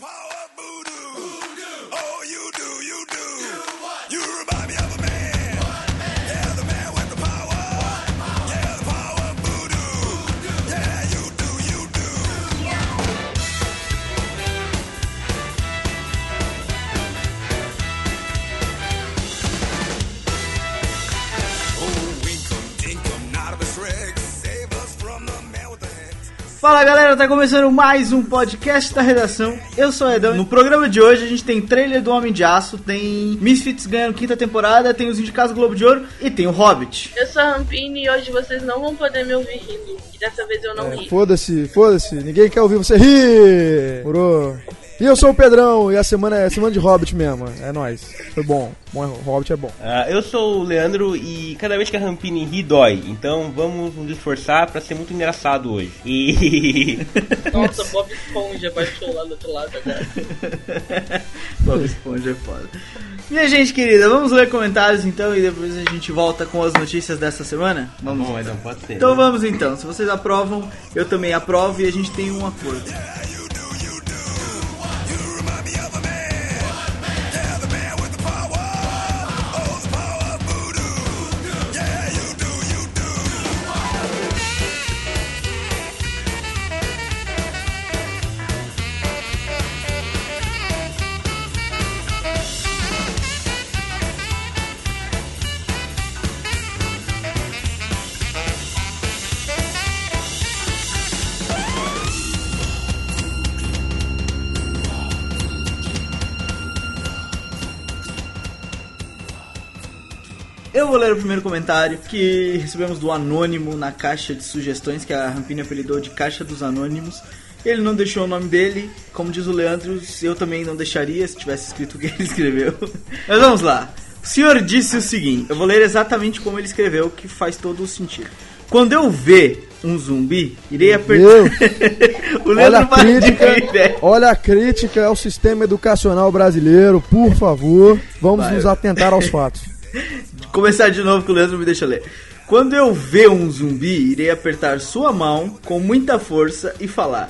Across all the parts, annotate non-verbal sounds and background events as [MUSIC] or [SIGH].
power. Fala galera, tá começando mais um podcast da redação. Eu sou o Edão. No programa de hoje a gente tem trailer do Homem de Aço, tem Misfits ganhando quinta temporada, tem os indicados Globo de Ouro e tem o Hobbit. Eu sou a Rampini e hoje vocês não vão poder me ouvir rindo. E dessa vez eu não É, ri. foda-se, foda-se, ninguém quer ouvir você rir. Morou. E eu sou o Pedrão e a semana é semana de Hobbit mesmo. É nóis. Foi bom. bom Hobbit é bom. Ah, eu sou o Leandro e cada vez que a Rampini ri dói, então vamos nos esforçar pra ser muito engraçado hoje. E [LAUGHS] Nossa, Bob Esponja baixou lá do outro lado agora. [LAUGHS] Bob Esponja é foda. Minha gente querida, vamos ler comentários então e depois a gente volta com as notícias dessa semana? Vamos bom, mas não pode ser. Então vamos então, se vocês aprovam, eu também aprovo e a gente tem um acordo. Vou ler o primeiro comentário que recebemos do Anônimo na caixa de sugestões que a Rampini apelidou de Caixa dos Anônimos. Ele não deixou o nome dele, como diz o Leandro, eu também não deixaria se tivesse escrito o que [LAUGHS] ele escreveu. Mas vamos lá. O senhor disse o seguinte, eu vou ler exatamente como ele escreveu, que faz todo o sentido. Quando eu ver um zumbi, irei apertar. [LAUGHS] o Olha Leandro a para de crítica, né? olha a crítica ao sistema educacional brasileiro, por favor. Vamos Vai. nos atentar aos fatos. [LAUGHS] Começar de novo que o Leandro me deixa ler. Quando eu ver um zumbi, irei apertar sua mão com muita força e falar: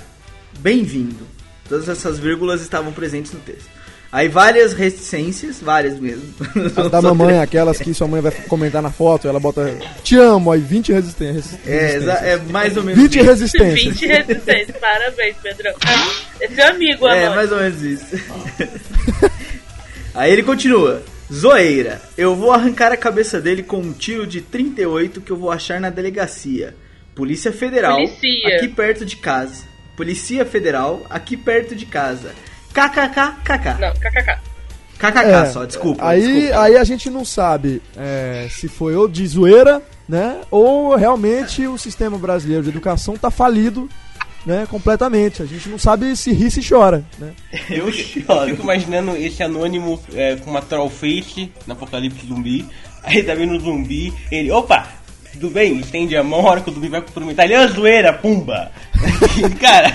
Bem-vindo. Todas essas vírgulas estavam presentes no texto. Aí várias reticências, várias mesmo. A [LAUGHS] da mamãe, [LAUGHS] aquelas que sua mãe vai comentar na foto, ela bota Te amo, aí 20 resistências. É, é mais ou menos 20 isso. resistências. 20 resistentes, parabéns, Pedrão. Esse é amigo, É, amor. mais ou menos isso. [LAUGHS] Aí ele continua. Zoeira, eu vou arrancar a cabeça dele com um tiro de 38 que eu vou achar na delegacia. Polícia Federal, Policia. aqui perto de casa. Polícia Federal, aqui perto de casa. KKKKK. Não, kkk. KKK É, só, desculpa. Aí, desculpa. aí a gente não sabe é, se foi ou de zoeira, né? Ou realmente o sistema brasileiro de educação tá falido, né? Completamente. A gente não sabe se ri se chora, né? eu choro. fico imaginando esse anônimo é, com uma troll face no apocalipse zumbi. [LAUGHS] Aí tá vendo o zumbi, ele, opa, tudo bem? Estende a mão, a hora que o zumbi vai cumprimentar ele, é zoeira, pumba! [LAUGHS] Cara,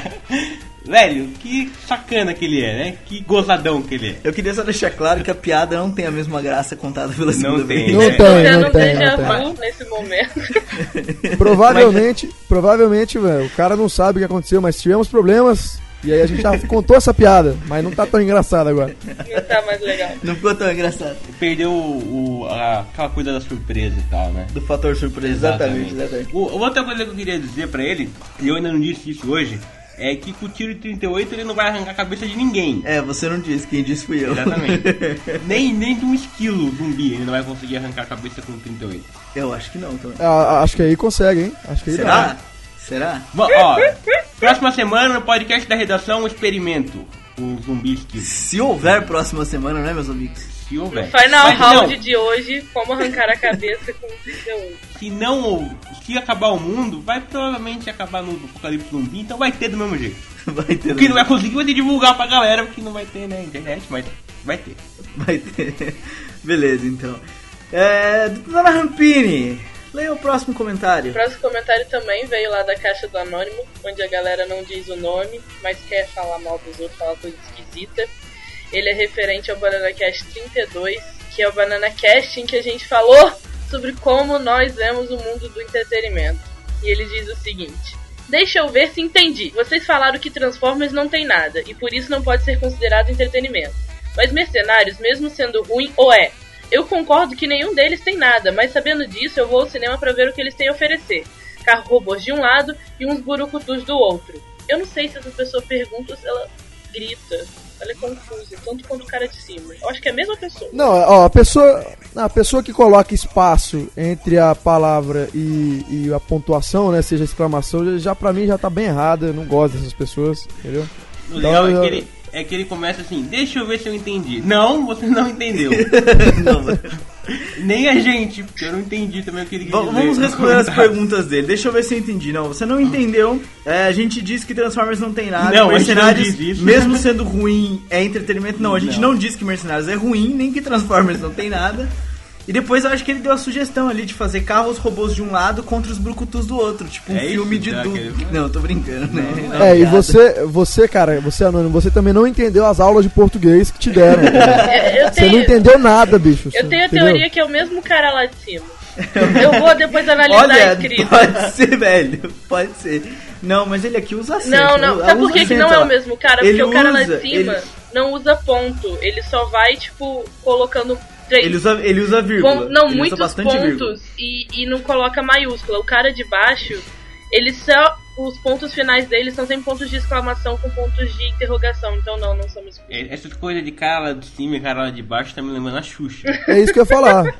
velho, que sacana que ele é, né? Que gozadão que ele é. Eu queria só deixar claro que a piada não tem a mesma graça contada pela segunda tem. vez. Não É. tem, Você não não tem, não tem. vu [LAUGHS] nesse momento. [LAUGHS] Provavelmente, provavelmente, velho, o cara não sabe o que aconteceu, mas tivemos problemas. E aí a gente já [LAUGHS] contou essa piada, mas não tá tão engraçado agora. Não tá mais legal. Não ficou tão engraçado. Perdeu o, o- a- aquela coisa da surpresa e tal, né? Do fator surpresa, exatamente, exatamente. O- outra coisa que eu queria dizer pra ele, e eu ainda não disse isso hoje, é que com o tiro de 38 ele não vai arrancar a cabeça de ninguém. É, você não disse, quem disse fui eu. Exatamente. [LAUGHS] nem, nem de um esquilo zumbi ele não vai conseguir arrancar a cabeça com 38. Eu acho que não também. Ah, acho que aí consegue, hein? Acho que aí Será? dá. Será? Bom, ó, próxima semana no podcast da redação, um experimento com zumbi esquilo. Se houver próxima semana, né, meus amigos? Houver. Final Mas round não, de hoje, como arrancar a cabeça com 38. se não, se acabar o mundo, vai provavelmente acabar no apocalipse zumbi, então vai ter do mesmo jeito. [LAUGHS] Vai ter. O que não vai conseguir vai ter divulgar pra galera, porque não vai ter na internet, mas vai ter. Vai ter. [LAUGHS] Beleza, então. É. Dona Rampini, leia o próximo O comentário. próximo comentário também veio lá da caixa do Anônimo, onde a galera não diz o nome, mas quer falar mal dos outros, falar coisa esquisita. Ele é referente ao Banana Cast 32, que é o Banana Cast em que a gente falou sobre como nós vemos o mundo do entretenimento. E ele diz o seguinte: Deixa eu ver se entendi. Vocês falaram que Transformers não tem nada, e por isso não pode ser considerado entretenimento. Mas Mercenários, mesmo sendo ruim, ou é. Eu concordo que nenhum deles tem nada, mas sabendo disso, eu vou ao cinema para ver o que eles têm a oferecer. Carro robôs de um lado e uns burucutus do outro. Eu não sei se essa pessoa pergunta se ela grita. Ela é confusa, tanto quanto o cara de cima. Eu acho que é a mesma pessoa. Não, ó, a pessoa, a pessoa que coloca espaço entre a palavra e, e a pontuação, né, seja exclamação, já, já pra mim já tá bem errada, eu não gosto dessas pessoas, entendeu? O legal Então, é, que ele, é que ele começa assim, deixa eu ver se eu entendi. Não, você não entendeu. [LAUGHS] Nem a gente, porque eu não entendi também o que ele quis Va- dizer. Vamos responder [LAUGHS] as perguntas dele. Deixa eu ver se eu entendi. Não, você não entendeu. É, a gente disse que Transformers não tem nada. Não, Mercenários, mesmo sendo ruim, é entretenimento. Não, a gente Não. não, disse que Mercenários é ruim, nem que Transformers não tem nada. E depois eu acho que ele deu a sugestão ali de fazer carros robôs de um lado contra os brucutus do outro. Tipo um É isso filme de já du... que ele- Não, tô brincando, né? É, e você, você, cara, você anônimo, você também não entendeu as aulas de português que te deram. cara. [LAUGHS] É, Eu Você não tenho, entendeu nada, bicho. eu tenho a entendeu? teoria que é o mesmo cara lá de cima. Eu vou depois analisar a Olha, escrita. pode ser, velho. Pode ser. Não, mas ele aqui usa acento. Não, não. Sabe por que, que não é o mesmo cara? Porque Ele o cara lá usa, de cima ele- não usa ponto. Ele só vai, tipo, colocando três. Ele usa, ele usa vírgula. Não, ele muitos pontos e, e não coloca maiúscula. O cara de baixo, ele só. Os pontos finais dele são sempre pontos de exclamação com pontos de interrogação. Então não, não são mesmo. É, Essas coisas de cara lá de cima e cara lá de baixo tá me lembrando a Xuxa. É isso que eu ia falar. [LAUGHS]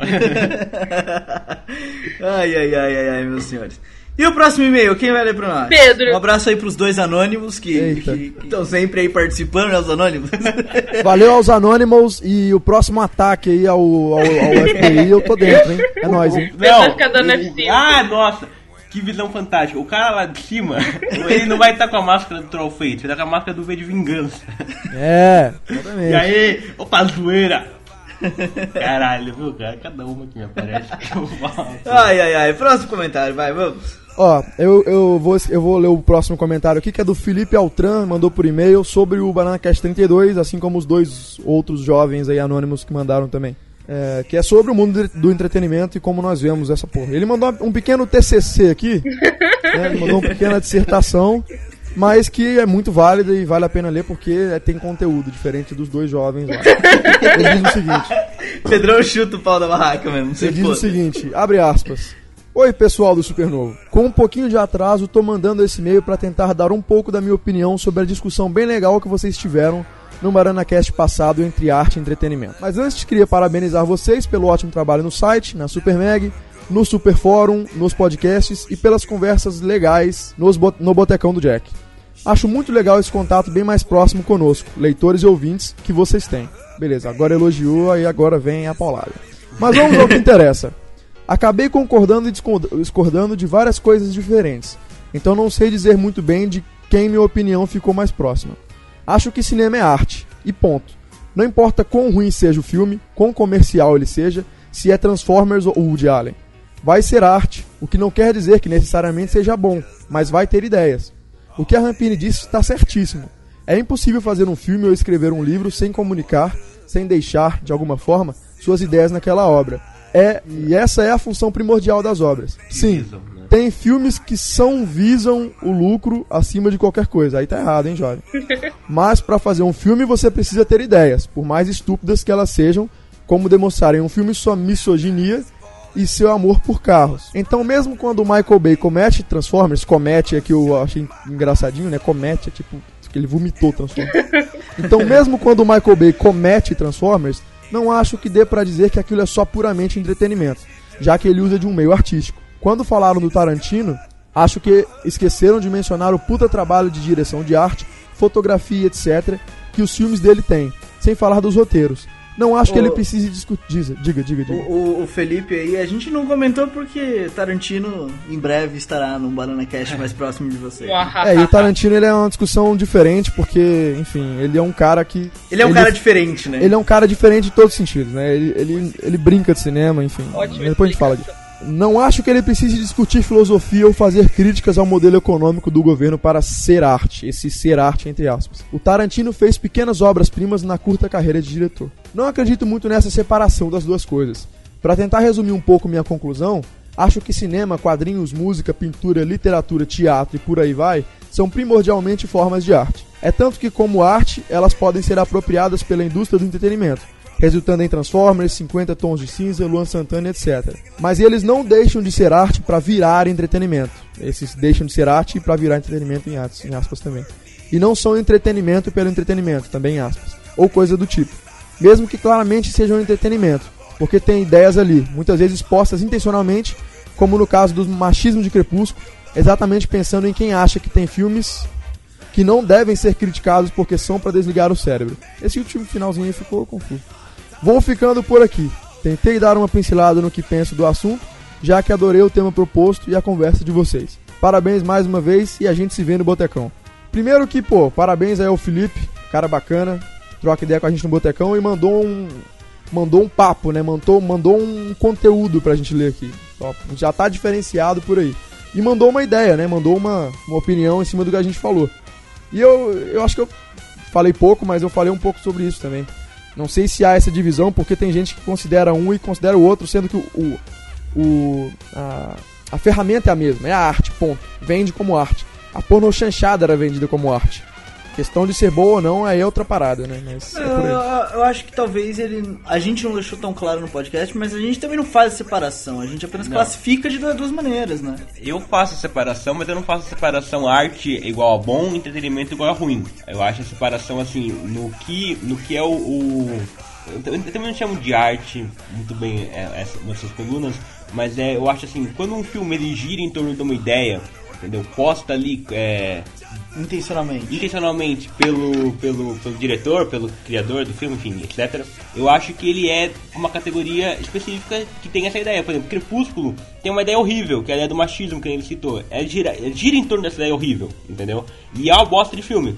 ai, ai, ai, ai, ai, meus senhores. E o próximo e-mail, quem vai ler pra nós? Pedro. Um abraço aí pros dois anônimos que estão sempre aí participando, né, os anônimos. [LAUGHS] Valeu aos Anonymous e o próximo ataque aí ao, ao, ao FBI eu tô dentro, hein? É nóis, hein? Você vai ficar dando ele- F5. Ah, nossa! Que visão fantástica. O cara lá de cima, [LAUGHS] ele não vai estar com a máscara do Troll Fate, vai estar com a máscara do V de Vingança. É, E exatamente. aí, opa, zoeira! Caralho, viu, cara? Cada uma que me aparece que ai, ai, ai. Próximo comentário, vai, vamos. Ó, eu, eu, vou, eu vou ler o próximo comentário aqui, que é do Felipe Altran, mandou por e-mail sobre o Banana Cast 32, assim como os dois outros jovens aí anônimos que mandaram também. É, que é sobre o mundo do entretenimento e como nós vemos essa porra. Ele mandou um pequeno TCC aqui, né, mandou uma pequena dissertação, mas que é muito válida e vale a pena ler porque é, tem conteúdo diferente dos dois jovens lá. Ele diz o seguinte: Pedrão chuta o pau da barraca mesmo. Ele diz o seguinte, abre aspas. Oi, pessoal do Supernovo. Com um pouquinho de atraso, tô mandando esse e-mail para tentar dar um pouco da minha opinião sobre a discussão bem legal que vocês tiveram no MaranaCast passado entre arte e entretenimento. Mas antes, queria parabenizar vocês pelo ótimo trabalho no site, na Supermag, no Super Fórum, nos podcasts e pelas conversas legais nos no Botecão do Jack. Acho muito legal esse contato bem mais próximo conosco, leitores e ouvintes, que vocês têm. Beleza, agora elogiou, aí agora vem a paulada. Mas vamos ao que [LAUGHS] interessa. Acabei concordando e discord- discordando de várias coisas diferentes, então não sei dizer muito bem de quem minha opinião ficou mais próxima. Acho que cinema é arte, e ponto. Não importa quão ruim seja o filme, quão comercial ele seja, se é Transformers ou Woody Allen. Vai ser arte, o que não quer dizer que necessariamente seja bom, mas vai ter ideias. O que a Rampini disse está certíssimo. É impossível fazer um filme ou escrever um livro sem comunicar, sem deixar, de alguma forma, suas ideias naquela obra. É, e essa é a função primordial das obras. Sim, né? tem filmes que são visam o lucro acima de qualquer coisa. Aí tá errado, hein, jovem? [LAUGHS] Mas para fazer um filme você precisa ter ideias, por mais estúpidas que elas sejam, como demonstrar em um filme sua misoginia e seu amor por carros. Então, mesmo quando o Michael Bay comete Transformers, comete é que eu achei engraçadinho, né? Comete é tipo que ele vomitou Transformers. [LAUGHS] Então, mesmo quando o Michael Bay comete Transformers, não acho que dê pra dizer que aquilo é só puramente entretenimento, já que ele usa de um meio artístico. Quando falaram do Tarantino, acho que esqueceram de mencionar o puta trabalho de direção de arte, fotografia, etc., que os filmes dele têm, sem falar dos roteiros. Não acho que Ô- ele precise discutir. Diga, diga, diga. O, o- o Felipe aí, a gente não comentou porque Tarantino em breve estará num Banana Cast mais próximo de você. [LAUGHS] É, e o Tarantino ele é uma discussão diferente, porque, enfim, ele é um cara que. Ele é um cara diferente, né? Ele é um cara diferente em todos os sentidos, né? Ele, ele, ele brinca de cinema, enfim. Ótimo. Depois a gente fala disso. Não acho que ele precise discutir filosofia ou fazer críticas ao modelo econômico do governo para ser arte, esse ser arte entre aspas. O Tarantino fez pequenas obras-primas na curta carreira de diretor. Não acredito muito nessa separação das duas coisas. Para tentar resumir um pouco minha conclusão, Acho que cinema, quadrinhos, música, pintura, literatura, teatro e por aí vai são primordialmente formas de arte. É tanto que, como arte, elas podem ser apropriadas pela indústria do entretenimento, resultando em Transformers, 50 Tons de Cinza, Luan Santana, etc. Mas eles não deixam de ser arte para virar entretenimento. Esses deixam de ser arte para virar entretenimento em, aspas, em aspas também. E não são entretenimento pelo entretenimento, também em aspas. Ou coisa do tipo. Mesmo que claramente sejam entretenimento, porque tem ideias ali, muitas vezes postas intencionalmente, como no caso do machismo de Crepúsculo, exatamente pensando em quem acha que tem filmes que não devem ser criticados porque são para desligar o cérebro. Esse último finalzinho aí ficou confuso. Vou ficando por aqui. Tentei dar uma pincelada no que penso do assunto, já que adorei o tema proposto e a conversa de vocês. Parabéns mais uma vez e a gente se vê no Botecão. Primeiro que, pô, parabéns aí ao Felipe, cara bacana, troca ideia com a gente no Botecão e mandou um mandou um papo, né? Mandou, mandou um conteúdo pra gente ler aqui. Já tá diferenciado por aí. E mandou uma ideia, né? Mandou uma, uma opinião em cima do que a gente falou. E eu, eu acho que eu falei pouco, mas eu falei um pouco sobre isso também. Não sei se há essa divisão, porque tem gente que considera um e considera o outro, sendo que o, o, a, a ferramenta é a mesma, é a arte, ponto. Vende como arte. A porno chanchada era vendida como arte. Questão de ser boa ou não, aí é outra parada, né? Mas é eu, eu, eu, acho que talvez ele. A gente não deixou tão claro no podcast, mas a gente também não faz a separação. A gente apenas não. classifica de duas maneiras, né? Eu faço a separação, mas eu não faço a separação arte igual a bom, entretenimento igual a ruim. Eu acho a separação assim, no que, no que é o. o eu, também não chamo de arte muito bem é, essas colunas, mas é, eu acho assim, quando um filme ele gira em torno de uma ideia, entendeu? Posta ali é, intencionalmente, intencionalmente pelo, pelo, pelo diretor, pelo criador do filme, enfim, etc. Eu acho que ele é uma categoria específica que tem essa ideia. Por exemplo, Crepúsculo tem uma ideia horrível, que é a ideia do machismo que ele citou. É gira, é gira em torno dessa ideia horrível, entendeu? E é uma bosta de filme.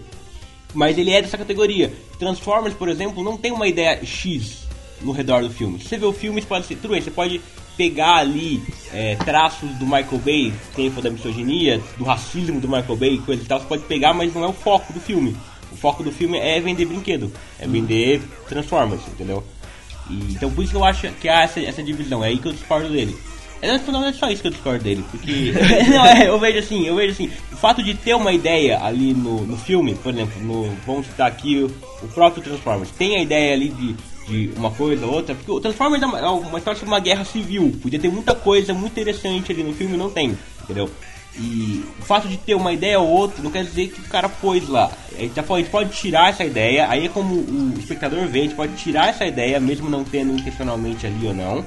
Mas ele é dessa categoria. Transformers, por exemplo, não tem uma ideia X no redor do filme. Você vê o filme, pode ser true, você pode pegar ali é, traços do Michael Bay, tempo da misoginia, do racismo do Michael Bay, coisa e tal, você pode pegar, mas não é o foco do filme. O foco do filme é vender brinquedo, é vender Transformers, entendeu? E, então por isso que eu acho que há essa, essa divisão, é aí que eu discordo dele. É, não é só isso que eu discordo dele, porque [LAUGHS] não, é, eu vejo assim, eu vejo assim, o fato de ter uma ideia ali no, no filme, por exemplo, no, vamos citar aqui o, o próprio Transformers, tem a ideia ali de de uma coisa ou outra, porque o Transformers é uma, é uma história sobre uma guerra civil. Podia ter muita coisa muito interessante ali no filme não tem, entendeu? E o fato de ter uma ideia ou outra não quer dizer que o cara pôs lá. A gente, a gente pode tirar essa ideia, aí é como o espectador vê, a gente pode tirar essa ideia, mesmo não tendo intencionalmente ali ou não.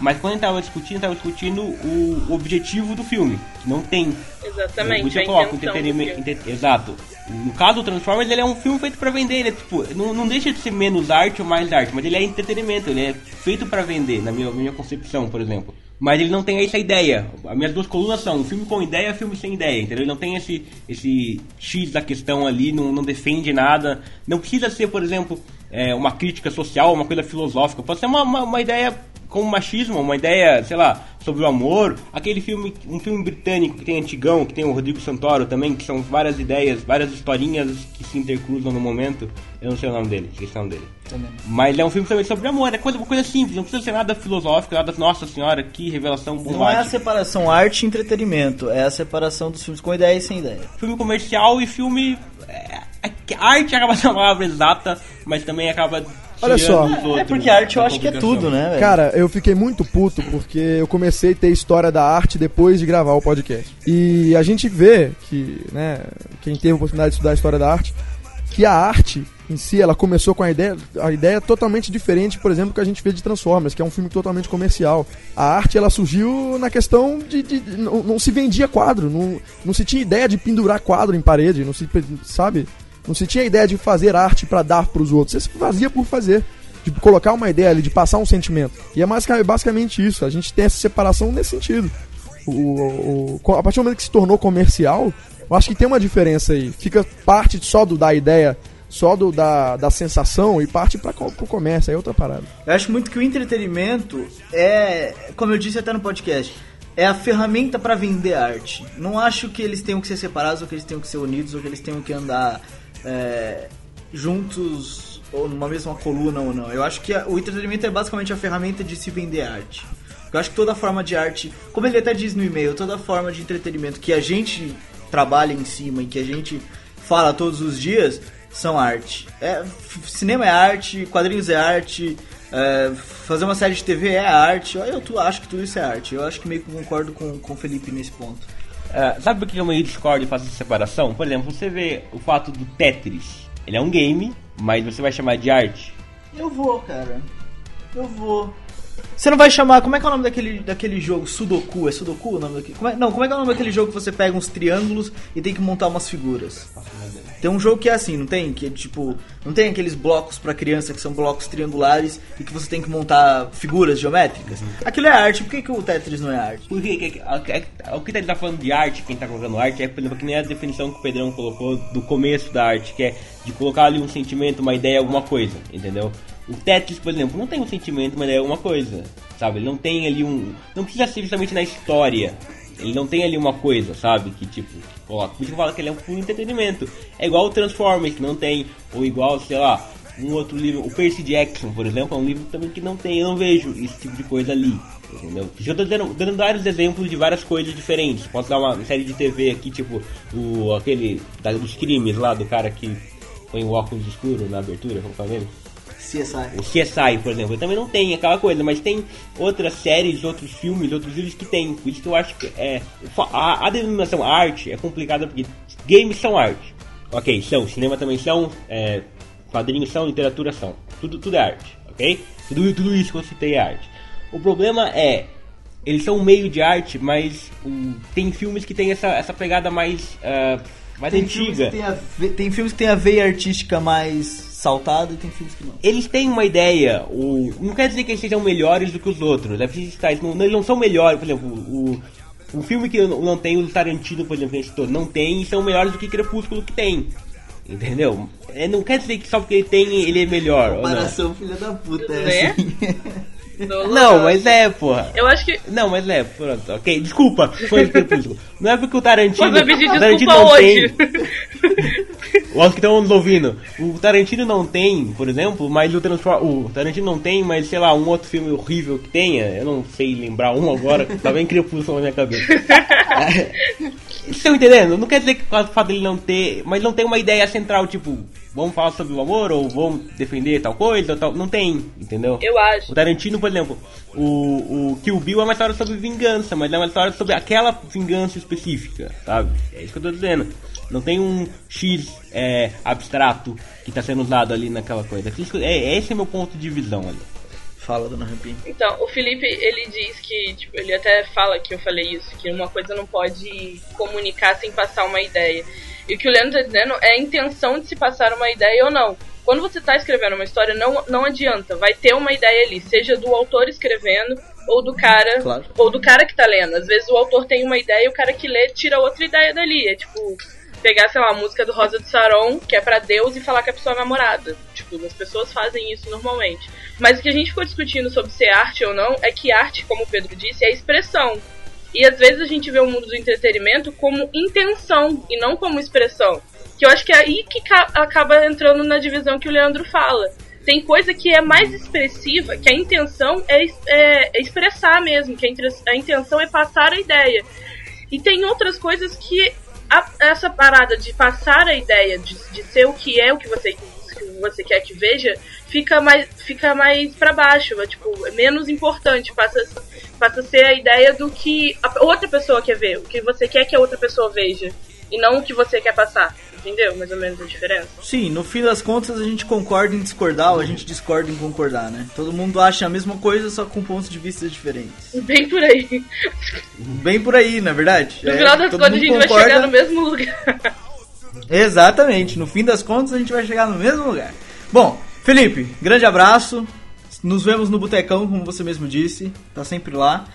Mas quando gente tava discutindo, tava discutindo o, o objetivo do filme, que não tem. Exatamente. Eu, eu coloco entretenimento. exato. No caso do Transformers, ele é um filme feito para vender. Ele é, tipo, não, não deixa de ser menos arte ou mais arte, mas ele é entretenimento. Ele é feito para vender, na minha, minha concepção, por exemplo. Mas ele não tem essa ideia. As minhas duas colunas são filme com ideia e filme sem ideia, entendeu? Ele não tem esse, esse X da questão ali, não, não defende nada. Não precisa ser, por exemplo, é, uma crítica social, uma coisa filosófica. Pode ser uma, uma, uma ideia como machismo, uma ideia, sei lá, sobre o amor. Aquele filme, um filme britânico que tem antigão, que tem o Rodrigo Santoro também, que são várias ideias, várias historinhas que se intercruzam no momento. Eu não sei o nome dele, questão dele. Também. Mas é um filme também sobre amor, é coisa, uma coisa simples, não precisa ser nada filosófico, nada, nossa senhora, que revelação bombástica. Não é a separação arte e entretenimento, é a separação dos filmes com ideia e sem ideia. Filme comercial e filme. É, é arte acaba sendo a palavra exata, mas também acaba Olha só. É porque arte eu acho que é tudo, né? Véio? Cara, eu fiquei muito puto porque eu comecei a ter história da arte depois de gravar o podcast. E a gente vê que, né, quem teve a oportunidade de estudar a história da arte, que a arte em si, ela começou com a ideia, a ideia totalmente diferente, por exemplo, que a gente vê de Transformers, que é um filme totalmente comercial. A arte, ela surgiu na questão de, de, de não, não, se vendia quadro, não, não se tinha ideia de pendurar quadro em parede, não se, sabe? Não se tinha ideia de fazer arte para dar para os outros. Você fazia por fazer. De colocar uma ideia ali, de passar um sentimento. E é basicamente isso. A gente tem essa separação nesse sentido. O, o, o, a partir do momento que se tornou comercial, eu acho que tem uma diferença aí. Fica parte só do, da ideia, só do, da, da sensação e parte para o comércio. É outra parada. Eu acho muito que o entretenimento é, como eu disse até no podcast, é a ferramenta para vender arte. Não acho que eles tenham que ser separados, ou que eles tenham que ser unidos, ou que eles tenham que andar é, juntos ou numa mesma coluna ou não. Eu acho que a, o entretenimento é basicamente a ferramenta de se vender arte. Eu acho que toda forma de arte, como ele até diz no e-mail, toda forma de entretenimento que a gente trabalha em cima e que a gente fala todos os dias são arte. É, cinema é arte, quadrinhos é arte, é, fazer uma série de TV é arte. Eu, eu acho que tudo isso é arte. Eu acho que meio que concordo com, com o Felipe nesse ponto. Ah, sabe por que eu meio discordo e faço essa separação? Por exemplo, você vê o fato do Tetris. Ele é um game, mas você vai chamar de arte. Eu vou, cara. Eu vou. Você não vai chamar. Como é que é o nome daquele, daquele jogo? Sudoku? É Sudoku o nome daquele? Como é, não, como é que é o nome daquele jogo que você pega uns triângulos e tem que montar umas figuras? Tem um jogo que é assim, não tem? Que é tipo. Não tem aqueles blocos pra criança que são blocos triangulares e que você tem que montar figuras geométricas? Aquilo é arte, por que, que o Tetris não é arte? Porque que- que- a- a- o que ele tá falando de arte, quem tá colocando arte, é, por exemplo, que nem a definição que o Pedrão colocou do começo da arte, que é de colocar ali um sentimento, uma ideia, alguma coisa, entendeu? O Tetris, por exemplo, não tem um sentimento, uma ideia, alguma coisa, sabe? Ele não tem ali um. Não precisa ser justamente na história. Ele não tem ali uma coisa, sabe? Que tipo, coloca. Por que eu falo que ele é um puro entretenimento. É igual o Transformers, que não tem. Ou igual, sei lá, um outro livro. O Percy Jackson, por exemplo, é um livro também que não tem. Eu não vejo esse tipo de coisa ali. Entendeu? Eu tô dando, dando vários exemplos de várias coisas diferentes. Posso dar uma série de TV aqui, tipo, o, aquele da- dos crimes lá do cara que põe o óculos escuro na abertura, como fala mesmo? CSI. O CSI, por exemplo, ele também não tem aquela coisa, mas tem outras séries, outros filmes, outros livros que tem. Por isso que eu acho que é. A, a denominação arte é complicada porque games são arte. Ok, são, cinema também são, é, quadrinhos são, literatura são. Tudo, tudo é arte, ok? Tudo, tudo isso que eu citei é arte. O problema é. Eles são um meio de arte, mas hum, tem filmes que tem essa, essa pegada mais, ah, mais Tem filmes, antiga. que tem, ve- tem filmes que tem a veia artística mais saltada e tem filmes que não. eles têm uma ideia, o, não quer dizer que eles sejam melhores do que os outros, é citar isso, não, eles não são melhores, por exemplo, o, o filme que eu não tem, o Tarantino, por exemplo, que não tem, e são melhores do que Crepúsculo que tem, entendeu? É, não quer dizer que só porque ele tem, ele é melhor, ou não. Comparação, filha da puta, é Né? assim. [LAUGHS] Não, mas é, porra. Eu acho que. Não, mas é, pronto, ok, desculpa, foi o Crepúsculo. Não é porque o Tarantino... O Tarantino não hoje. tem- Os que estão nos ouvindo, o Tarantino não tem, por exemplo, mas o Transform... O Tarantino não tem, mas sei lá, um outro filme horrível que tenha, eu não sei lembrar um agora, [LAUGHS] tá bem crepúsculo na minha cabeça. [LAUGHS] Vocês estão entendendo? Não quer dizer que do fato dele não ter, mas não tem uma ideia central, tipo, vamos falar sobre o amor, ou vamos defender tal coisa, tal. Não tem, entendeu? Eu acho. O Tarantino, por exemplo, o, o Kill Bill é uma história sobre vingança, mas é uma história sobre aquela vingança específica, sabe? É isso que eu tô dizendo. Não tem um X é, abstrato que tá sendo usado ali naquela coisa. É, esse é meu ponto de visão ali. Fala, dona Rampinha. Então, o Felipe, ele diz que, tipo, ele até fala que eu falei isso, que uma coisa não pode comunicar sem passar uma ideia. E o que o Leandro tá dizendo é a intenção de se passar uma ideia ou não. Quando você tá escrevendo uma história, não, não adianta, vai ter uma ideia ali, seja do autor escrevendo ou do cara, Claro. ou do cara que tá lendo. Às vezes o autor tem uma ideia e o cara que lê tira outra ideia dali. É tipo, pegar, sei lá, a música do Rosa de Saron, que é pra Deus, e falar que a pessoa é namorada. Tipo, as pessoas fazem isso normalmente. Mas o que a gente ficou discutindo sobre ser arte ou não é que arte, como o Pedro disse, é expressão. E às vezes a gente vê o mundo do entretenimento como intenção e não como expressão. Que eu acho que é aí que ca- acaba entrando na divisão que o Leandro fala. Tem coisa que é mais expressiva, que a intenção é, é- é expressar mesmo, que a intenção é passar a ideia. E tem outras coisas que a- essa parada de passar a ideia, de, de ser o que é o que você, que você quer que veja, fica mais, fica mais para baixo, é, tipo, é menos importante, passa, passa a ser a ideia do que a outra pessoa quer ver, o que você quer que a outra pessoa veja, e não o que você quer passar. Entendeu mais ou menos a diferença? Sim, no fim das contas a gente concorda em discordar ou a gente discorda em concordar, né? Todo mundo acha a mesma coisa, só com pontos de vista diferentes. Bem por aí. Bem por aí, na verdade. No É, final das contas a gente vai concorda. chegar no mesmo lugar. Exatamente, no fim das contas a gente vai chegar no mesmo lugar. Bom, Felipe, grande abraço. Nos vemos no Botecão, como você mesmo disse. Tá sempre lá.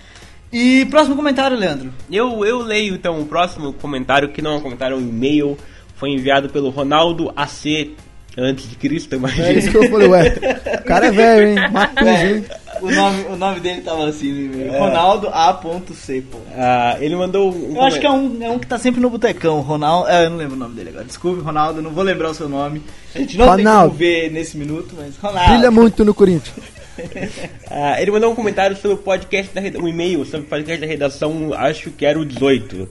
E próximo comentário, Leandro. Eu, eu leio então o próximo comentário, que não é um comentário, é um e-mail. Foi enviado pelo Ronaldo AC antes de Cristo, imagina. É isso que eu falei, ué. O cara é velho, hein? Matuso, hein? O nome, o nome dele tava assim no e-mail. Ronaldo A.C, pô. Ah, ele mandou um. Eu acho que é um, é um que tá sempre no botecão, Ronaldo. É, eu não lembro o nome dele agora. Desculpe, Ronaldo, eu não vou lembrar o seu nome. A gente não tem Ronaldo. como ver nesse minuto, mas Ronaldo. Brilha muito no Corinthians. [LAUGHS] Ah, ele mandou um comentário sobre o podcast da redação, um e-mail sobre o podcast da redação, acho que era o 18.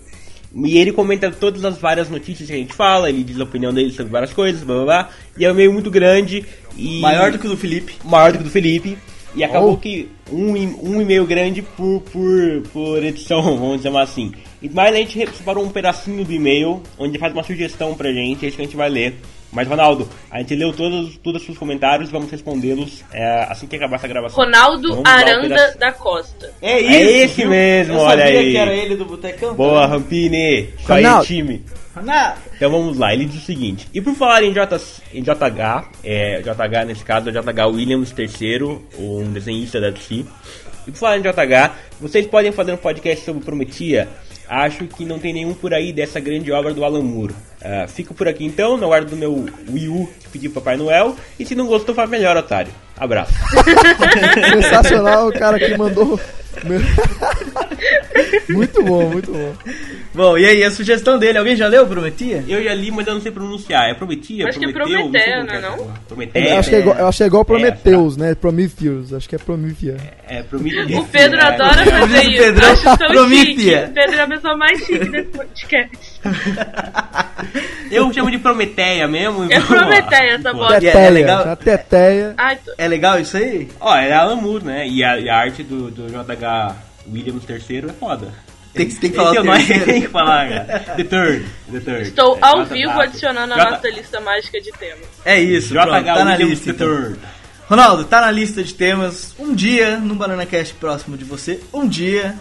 E ele comenta todas as várias notícias que a gente fala, ele diz a opinião dele sobre várias coisas, blá blá blá. E é um e-mail muito grande e. Maior do que o do Felipe. maior do que o do Felipe. E acabou Oh. que um, um e-mail grande por, por, por edição, [LAUGHS] vamos chamar assim. Mais a gente separou um pedacinho do e-mail, onde faz uma sugestão pra gente, é isso que a gente vai ler. Mas, Ronaldo, a gente leu todos, todos os seus comentários, vamos respondê-los é, assim que acabar essa gravação. Ronaldo Vamos Aranda da Costa. É isso. É esse mesmo, Eu olha sabia aí. que era ele do Botecão. Boa, Rampini! Isso aí, Ronaldo. time! Não. Então vamos lá, ele diz o seguinte: e por falar em, J, em JH, é, JH nesse caso é JH Williams III, um desenhista da DC. E por falar em JH, vocês podem fazer um podcast sobre Prometia? Acho que não tem nenhum por aí dessa grande obra do Alan Moore. Ah, fico por aqui então, na guarda do meu Wii U que pedi pro Papai Noel. E se não gostou, faz melhor, otário. Abraço. [LAUGHS] Sensacional o cara que mandou. [LAUGHS] muito bom, muito bom. Bom, e aí, a sugestão dele, alguém já leu, prometia? Eu já li, mas eu não sei pronunciar. É Prometia? Acho que é Prometeu? Como não é não? Eu acho que é igual, eu acho que é igual É, Prometheus, né? Prometheus, acho que é Prometheus. É, Prometeia. O Pedro É. adora fazer isso. Pedrão, Acho tão. O Pedro é a pessoa mais chique desse podcast. [LAUGHS] Eu chamo de Prometeia mesmo. É. Prometeia essa Pô. bosta. é Teteia, legal? a teteia. Ai, tô... É legal isso aí? Ó, é Alan Moore, né? E a, e a arte do, do JH Williams III é foda. Tem que- tem que falar é o [LAUGHS] tem que falar, cara. The Third. The Third. Estou ao JH. vivo adicionando a J- nossa lista mágica de temas. É isso, JH pronto, tá na lista. então. III. Ronaldo, tá na lista de temas. Um dia, num Banana Cast próximo de você, um dia,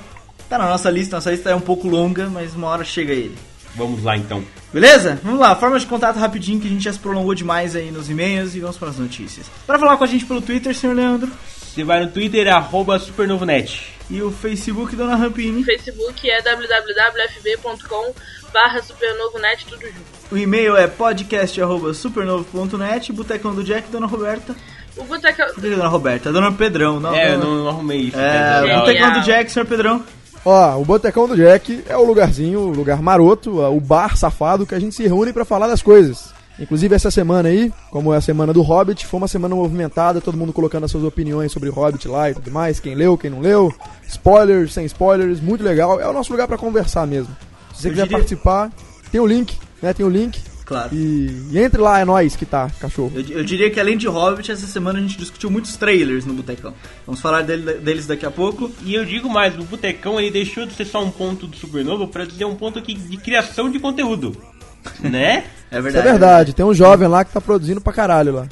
tá na nossa lista. Nossa lista é um pouco longa, mas uma hora chega ele. Vamos lá então. Beleza? Vamos lá, forma de contato rapidinho que a gente já se prolongou demais aí nos e-mails e vamos para as notícias. Para falar com a gente pelo Twitter, senhor Leandro, Você vai no Twitter, arroba supernovonet. e o Facebook, Dona Rampini. O Facebook é www.fb.com barra supernovonet, tudo junto. O e-mail é podcast.supernovo.net, Botecão do Jack, Dona Roberta. O que Dona Roberta? Dona Pedrão, não. É, eu dona... não, não arrumei isso. É. Botecão do Jack, senhor Pedrão. Ó, o Botecão do Jack é o lugarzinho, o lugar maroto, o bar safado que a gente se reúne pra falar das coisas. Inclusive essa semana aí, como é a semana do Hobbit, foi uma semana movimentada, todo mundo colocando as suas opiniões sobre Hobbit lá e tudo mais, quem leu, quem não leu, spoilers, sem spoilers, muito legal. É o nosso lugar pra conversar mesmo. Se você Eu quiser diria- participar, tem o link, né? Tem o link. Claro. E, e entre lá, é nós que tá, cachorro. Eu, eu diria que além de Hobbit, essa semana a gente discutiu muitos trailers no Botecão. Vamos falar dele- deles daqui a pouco. E eu digo mais, o Botecão ele deixou de ser só um ponto do Supernova pra dizer um ponto aqui de criação de conteúdo. [LAUGHS] né? É Isso verdade. é verdade, tem um jovem lá que tá produzindo pra caralho lá.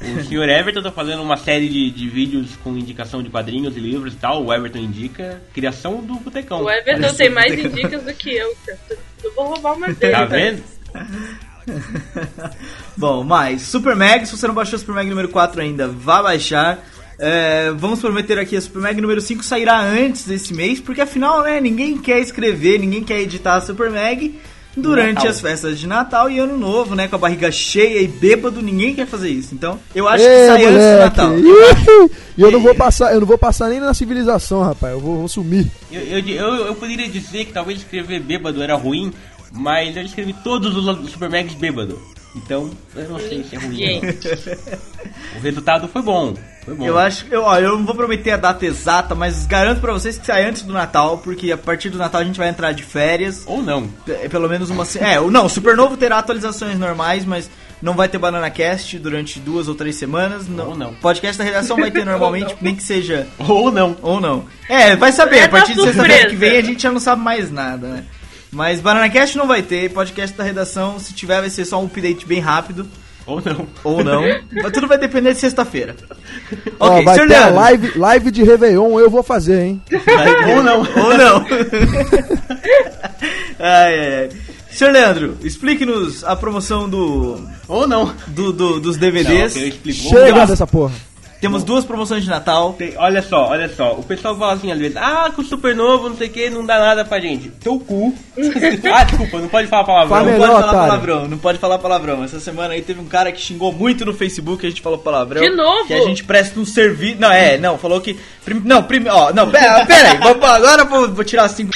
O senhor Everton tá fazendo uma série de, de vídeos com indicação de quadrinhos e livros e tal. O Everton indica criação do Botecão. O Everton Parece tem mais indicas do que eu, cara. Eu vou roubar uma dele, Tá vendo? [LAUGHS] [LAUGHS] Bom, mas Super Mag, se você não baixou o Super Mag número 4 ainda, vá baixar. É, vamos prometer aqui, a Super Mag número 5 sairá antes desse mês, porque afinal, né, ninguém quer escrever, ninguém quer editar a Super Mag durante Natal. as festas de Natal e Ano Novo, né, com a barriga cheia e bêbado, ninguém quer fazer isso. Então, eu acho que Ê, sai antes do moleque! Natal. E [LAUGHS] eu não vou passar, eu não vou passar nem na civilização, rapaz. Eu vou, vou sumir. Eu, eu, eu, eu poderia dizer que talvez escrever bêbado era ruim, mas eu escrevi todos os Super Mags bêbado. Então, eu não sei se é ruim. Gente, não. [LAUGHS] O resultado foi bom. Foi bom. Eu acho, eu, ó, eu não vou prometer a data exata, mas garanto pra vocês que sai antes do Natal, porque a partir do Natal a gente vai entrar de férias. Ou não. P- Pelo menos uma. É, não, o Supernovo terá atualizações normais, mas não vai ter Banana Cast durante duas ou três semanas. Não. Ou não. Podcast da redação vai ter [LAUGHS] normalmente, nem que seja. Ou não. Ou não. É, vai saber. É a partir de sexta-feira que vem a gente já não sabe mais nada, né? Mas Banana Cast não vai ter. Podcast da redação, se tiver, vai ser só um update bem rápido. Ou não. Ou não. [LAUGHS] Mas tudo vai depender de sexta-feira. Ó, Ok, vai Sr. ter a Leandro. live, live de Réveillon, eu vou fazer, hein? Ou não. Ou não. [LAUGHS] ai, ai, ai. Senhor Leandro, explique-nos a promoção do, Ou não. do, do- dos Não, DVDs. eu explico. Chega dessa porra. Temos duas promoções de Natal. Tem- olha só, olha só. O pessoal fala assim às vezes, ah, com o super novo, não sei o que, não dá nada pra gente. Teu cu. [LAUGHS] ah, desculpa, não pode falar palavrão. Fala Não melhor, pode falar otário. palavrão, não pode falar palavrão. Essa semana aí teve um cara que xingou muito no Facebook, a gente falou palavrão. De novo? Que a gente presta um serviço. Não, é, não, falou que. prim- Não, prim... ó, não, pera, pera aí, vamos- agora eu vou, vou tirar cinco.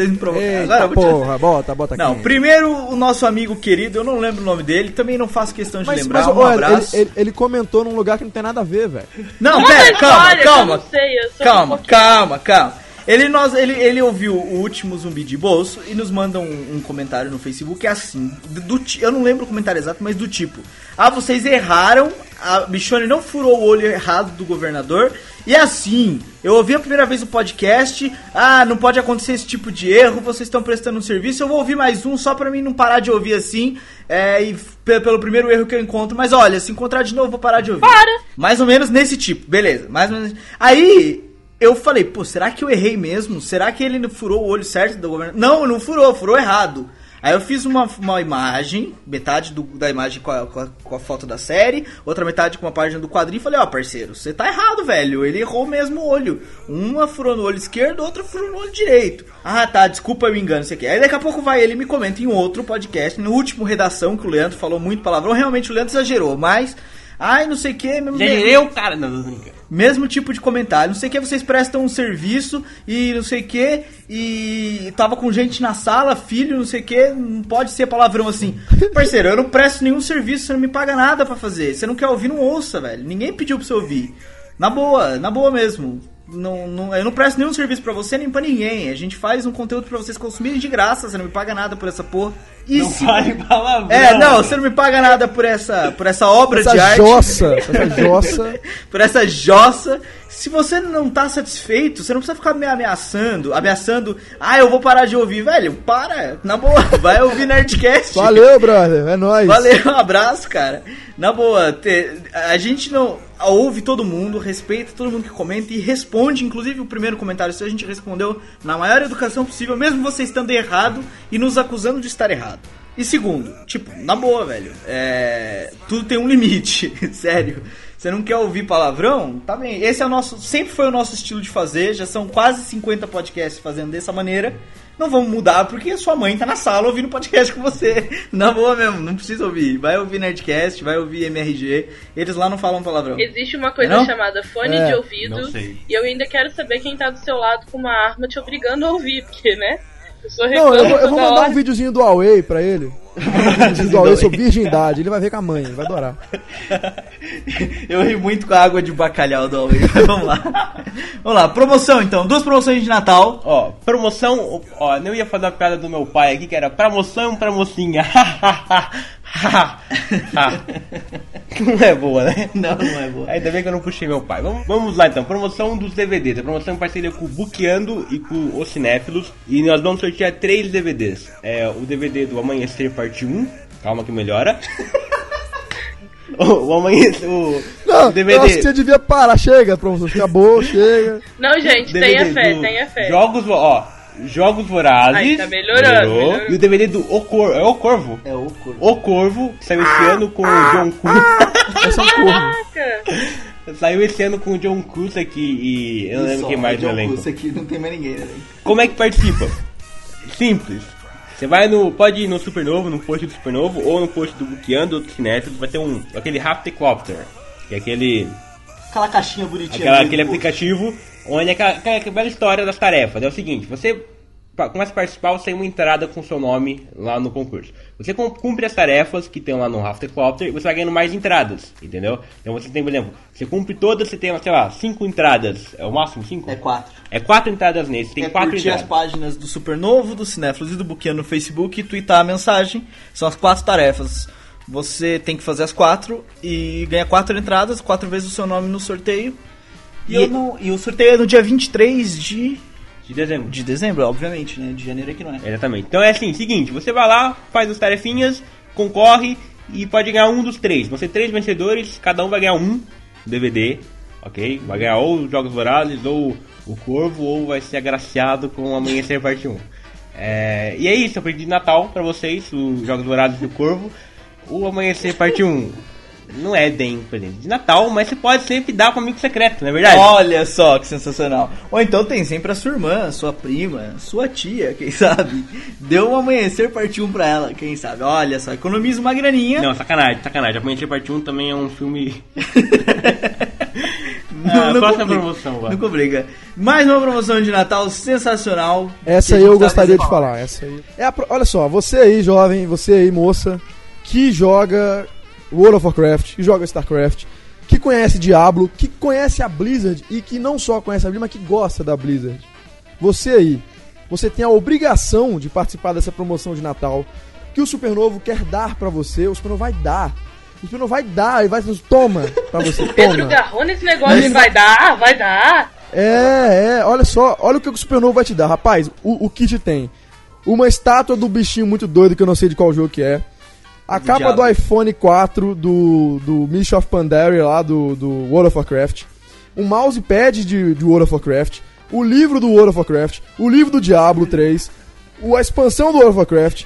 Vocês me provocaram. Eita, Agora eu vou te- porra, bota, bota aqui. Não, primeiro o nosso amigo querido, eu não lembro o nome dele, também não faço questão de mas, lembrar. mas um olha, ele, abraço. ele- ele comentou num lugar que não tem nada a ver, velho. Não, pera, calma, eu calma. não sei, eu sou um Calma, calma, calma. Ele, nós, ele, ele ouviu o último zumbi de bolso e nos manda um, um comentário no Facebook assim. Do, do eu não lembro o comentário exato, mas do tipo: Ah, vocês erraram, a Michone não furou o olho errado do governador. E assim, eu ouvi a primeira vez o podcast. Ah, não pode acontecer esse tipo de erro, vocês estão prestando um serviço. Eu vou ouvir mais um só pra mim não parar de ouvir assim. É, e pe- pelo primeiro erro que eu encontro. Mas olha, se encontrar de novo, eu vou parar de ouvir. Para! Mais ou menos nesse tipo, beleza. Mais ou menos. Aí eu falei, pô, será que eu errei mesmo? Será que ele furou o olho certo do governo? Não, não furou, furou errado. Aí eu fiz uma, uma imagem, metade do- da imagem com a, com, a, com a foto da série, outra metade com uma página do quadrinho e falei, ó, parceiro, você tá errado, velho. Ele errou mesmo o olho. Uma furou no olho esquerdo, outra furou no olho direito. Ah, tá, desculpa eu engano, isso aqui. Aí daqui a pouco vai ele me comenta em outro podcast, no último redação, que o Leandro falou muito palavrão. Realmente o Leandro exagerou, mas. Ai, não sei o que, mesmo. O cara. Não, não, não. Mesmo tipo de comentário. Não sei o que, vocês prestam um serviço e não sei o que, e tava com gente na sala, filho, não sei o que, não pode ser palavrão assim. Parceiro, eu não presto nenhum serviço, você não me paga nada pra fazer. Você não quer ouvir, não ouça, velho. Ninguém pediu pra você ouvir. Na boa, na boa mesmo. Não, não, eu não presto nenhum serviço pra você nem pra ninguém. A gente faz um conteúdo pra vocês consumirem de graça, você não me paga nada por essa porra. E Não se- fale palavrão. É, não, você não me paga nada por essa, por essa obra de Essa arte jossa, essa [LAUGHS] jossa. por essa jossa. Se você não tá satisfeito, você não precisa ficar me ameaçando, ameaçando, ah, eu vou parar de ouvir, velho. Para, na boa, [LAUGHS] vai ouvir Nerdcast. Valeu, brother. É nóis. Valeu, um abraço, cara. Na boa, te- a gente não ouve todo mundo, respeita todo mundo que comenta e responde, inclusive o primeiro comentário seu a gente respondeu na maior educação possível, mesmo você estando errado e nos acusando de estar errado. E segundo, tipo, na boa, velho, é, tudo tem um limite, [LAUGHS] sério. Você não quer ouvir palavrão? Tá bem. Esse é o nosso, sempre foi o nosso estilo de fazer. Já são quase 50 podcasts fazendo dessa maneira. Não vamos mudar porque sua mãe tá na sala ouvindo podcast com você. [LAUGHS] Na boa mesmo, não precisa ouvir. Vai ouvir Nerdcast, vai ouvir MRG. Eles lá não falam palavrão. Existe uma coisa Não? chamada fone É, de ouvido. não sei. E eu ainda quero saber quem tá do seu lado com uma arma te obrigando a ouvir, porque, né? Eu sou Não, eu, vou- eu vou mandar hora. um videozinho do Huawei pra ele. Videozinho do Huawei sobre virgindade. Ele vai ver com a mãe, ele vai adorar. [LAUGHS] Eu ri muito com a água de bacalhau do mas [LAUGHS] Vamos lá. Vamos lá, promoção então. Duas promoções de Natal. Ó, promoção, ó, não ia fazer a piada do meu pai aqui, que era promoção pra mocinha. [LAUGHS] não é boa, né? Não, não é boa. Ainda bem que eu não puxei meu pai. Vamos, vamos lá então, promoção dos DVDs. A promoção em parceria com o Bookando e com os Cinéfilos. E nós vamos sortear três DVDs. É o DVD do Amanhecer Parte 1. Calma que melhora. [LAUGHS] o, o Amanhecer. O, Não, o DVD. que você devia parar. Chega, pronto. Acabou, [LAUGHS] chega. Não, gente, DVD tenha fé, do tenha fé. Jogos, ó, Jogos Vorazes. Ai, tá melhorando, melhorou. E o DVD do O Corvo. É O Corvo? É o corpo. O Corvo, que saiu esse ano com o John [LAUGHS] Cruz. É corno. Caraca! saiu esse ano com o John Cruz aqui e eu não lembro quem mais no elenco. Isso aqui não tem mais ninguém, né? Como é que participa? Simples. Você vai no. Pode ir no Supernovo, no post do Supernovo, ou no post do Bookando, ou do Cinéfilos, vai ter um. aquele Raptocopter. Que é aquele. Aquela caixinha bonitinha. Aquela, aquele aplicativo onde é aquela, aquela, aquela bela história das tarefas. É o seguinte, você começa a participar, você tem uma entrada com seu nome lá no concurso. Você cum- cumpre as tarefas que tem lá no Raftercopter e você vai ganhando mais entradas, entendeu? Então você tem, por exemplo, você cumpre todas, você tem, sei lá, cinco entradas. É o máximo cinco? É quatro. É quatro entradas nesse, tem é quatro curtir as entradas. páginas do Supernovo, do Cinéfilos e do Buquinha no Facebook e twittar a mensagem. São as quatro tarefas. Você tem que fazer as quatro e ganha quatro entradas, quatro vezes o seu nome no sorteio. E, E- eu não- e o sorteio é no dia 23 de, De dezembro. de dezembro, obviamente, né? De janeiro aqui não é. Exatamente. Então é assim, seguinte, você vai lá, faz as tarefinhas, concorre e pode ganhar um dos três. Vão ser três vencedores, cada um vai ganhar um DVD, ok? Vai ganhar ou os Jogos Vorazes, ou o Corvo, ou vai ser agraciado com o Amanhecer [LAUGHS] Parte 1. É, e é isso, eu pedi de Natal pra vocês, os Jogos Vorazes e o Corvo. O Amanhecer Parte 1 não é bem presente de Natal, mas você pode sempre dar para amigo secreto, não é verdade? Olha só que sensacional. Ou então tem sempre a sua irmã, sua prima, sua tia, quem [LAUGHS] sabe. Deu um amanhecer parte 1 pra ela, quem sabe. Olha só, economiza uma graninha. Não, sacanagem, sacanagem. Amanhecer Parte 1 também é um filme. [LAUGHS] [LAUGHS] Não, Ah, não próxima complica. promoção, vai. Não complica. Mais uma promoção de Natal sensacional. Essa eu tá gostaria de fazendo. falar. Essa aí. É a olha só, você aí, jovem, você aí, moça, que joga World of Warcraft, que joga StarCraft, que conhece Diablo, que conhece a Blizzard e que não só conhece a Blizzard, mas que gosta da Blizzard. Você aí, você tem a obrigação de participar dessa promoção de Natal que o Supernovo quer dar pra você, o Supernovo vai dar. O Supernovo vai dar e vai toma pra [LAUGHS] você, Pedro toma. garrou nesse negócio Mas- de vai dar, vai dar. É, é, olha só, olha o que o Supernovo vai te dar, rapaz. O, o kit tem uma estátua do bichinho muito doido que eu não sei de qual jogo que é. A Do capa diabo. do iPhone 4 do, do Mish of Pandaria lá do, do World of Warcraft. Um mousepad de, de World of Warcraft. O livro do World of Warcraft. O livro do Diablo 3. O, a expansão do World of Warcraft.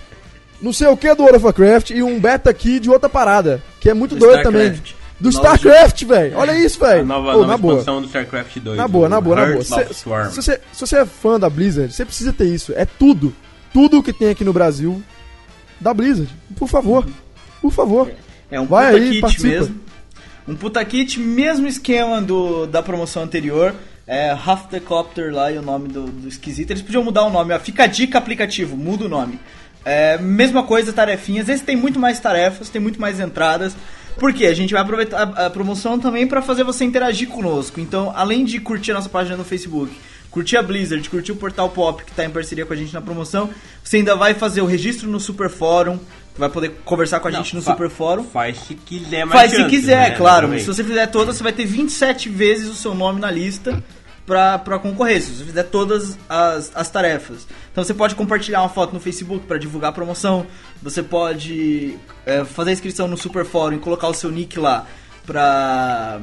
Não sei o que do World of Warcraft. E um beta aqui de outra parada. Que é muito Do doido também. Do Nova StarCraft, velho. Olha isso, A velho. nova, Ô, nova na boa. expansão do StarCraft 2. Na boa, o na boa, na boa. Se, você, se você é fã da Blizzard, você precisa ter isso. É tudo. Tudo que tem aqui no Brasil da Blizzard. Por favor. Por favor. É um Vai puta aí, kit participa. mesmo. Um puta kit, mesmo esquema do, da promoção anterior. É Half the Copter lá e o nome do, do esquisito. Eles podiam mudar o nome, ó. Fica a dica aplicativo, muda o nome. É, mesma coisa, tarefinhas. Esse tem muito mais tarefas, tem muito mais entradas. Porque a gente vai aproveitar a, a promoção também para fazer você interagir conosco. Então, além de curtir a nossa página no Facebook, curtir a Blizzard, curtir o Portal Pop que está em parceria com a gente na promoção, você ainda vai fazer o registro no Super Fórum, vai poder conversar com a Não, gente no Super Fórum. Faz se quiser mais Faz se quiser, né? claro, mas se você fizer todas, você vai ter 27 vezes o seu nome na lista pra, pra concorrer, se você fizer todas as, as tarefas. Então você pode compartilhar uma foto no Facebook pra divulgar a promoção, você pode é, fazer a inscrição no Super Fórum e colocar o seu nick lá pra...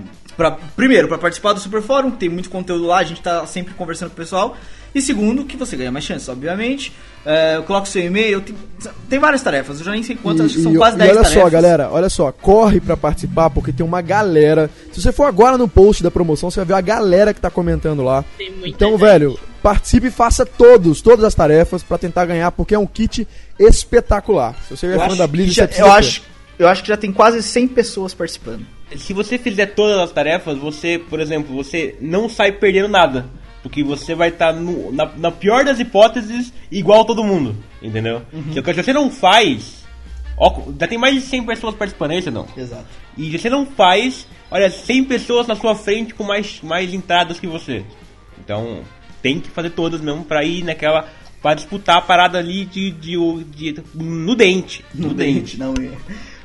pra primeiro, pra participar do Super Fórum, tem muito conteúdo lá, a gente tá sempre conversando com o pessoal. E segundo, que você ganha mais chances, obviamente. É, coloca o seu e-mail, tem, tem várias tarefas, eu já nem sei quantas, acho que são e, quase e 10 olha tarefas. só, galera, olha só, corre pra participar porque tem uma galera. Se você for agora no post da promoção, você vai ver a galera que tá comentando lá. Tem muita Então, gente. velho, participe e faça todos, todas as tarefas pra tentar ganhar, porque é um kit espetacular. Se você é Eu fã acho da que Blizzard, já- você eu acho, eu acho que já tem quase 100 pessoas participando. Se você fizer todas as tarefas, você, por exemplo, você não sai perdendo nada. Porque você vai estar na, na pior das hipóteses igual todo mundo. Entendeu? Uhum. Se você não faz. Ó, já tem mais de 100 pessoas participando, é isso ou não? Exato. E se você não faz, olha, 100 pessoas na sua frente com mais, mais entradas que você. Então, tem que fazer todas mesmo pra ir naquela. pra disputar a parada ali de. de, de- no dente. No dente, não é.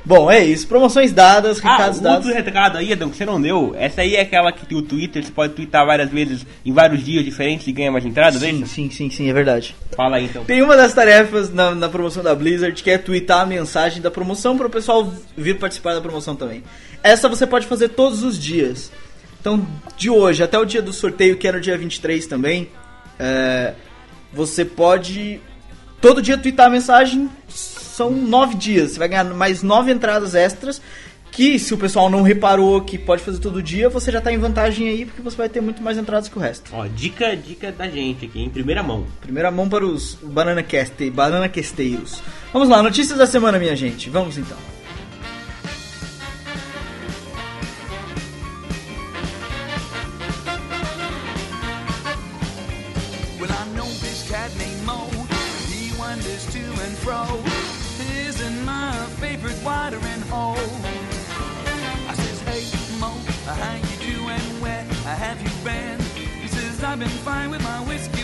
Bom, é isso. Promoções dadas, Ah, recados dados. outro recado aí, Adão, que você não deu. Essa aí é aquela que o Twitter, você pode twittar várias vezes em vários dias diferentes e ganha mais entradas, é Sim, sim, sim, sim, é verdade. Fala aí então. Tem uma das tarefas na, na promoção da Blizzard que é twittar a mensagem da promoção para o pessoal vir participar da promoção também. Essa você pode fazer todos os dias. Então, de hoje até o dia do sorteio, que é no dia 23 também, é, você pode todo dia twittar a mensagem. São nove dias. Você vai ganhar mais nove entradas extras. Que se o pessoal não reparou que pode fazer todo dia, você já tá em vantagem aí, porque você vai ter muito mais entradas que o resto. Ó, dica, dica da gente aqui, em primeira mão. Primeira mão para os banana, cast, banana questeiros. Vamos lá, notícias da semana, minha gente. Vamos então. Well, I know this cat named Mo. He wanders to and fro. Favorite watering hole. I says, Hey Mo, how you doing? Where have you been? He says, I've been fine with my whiskey,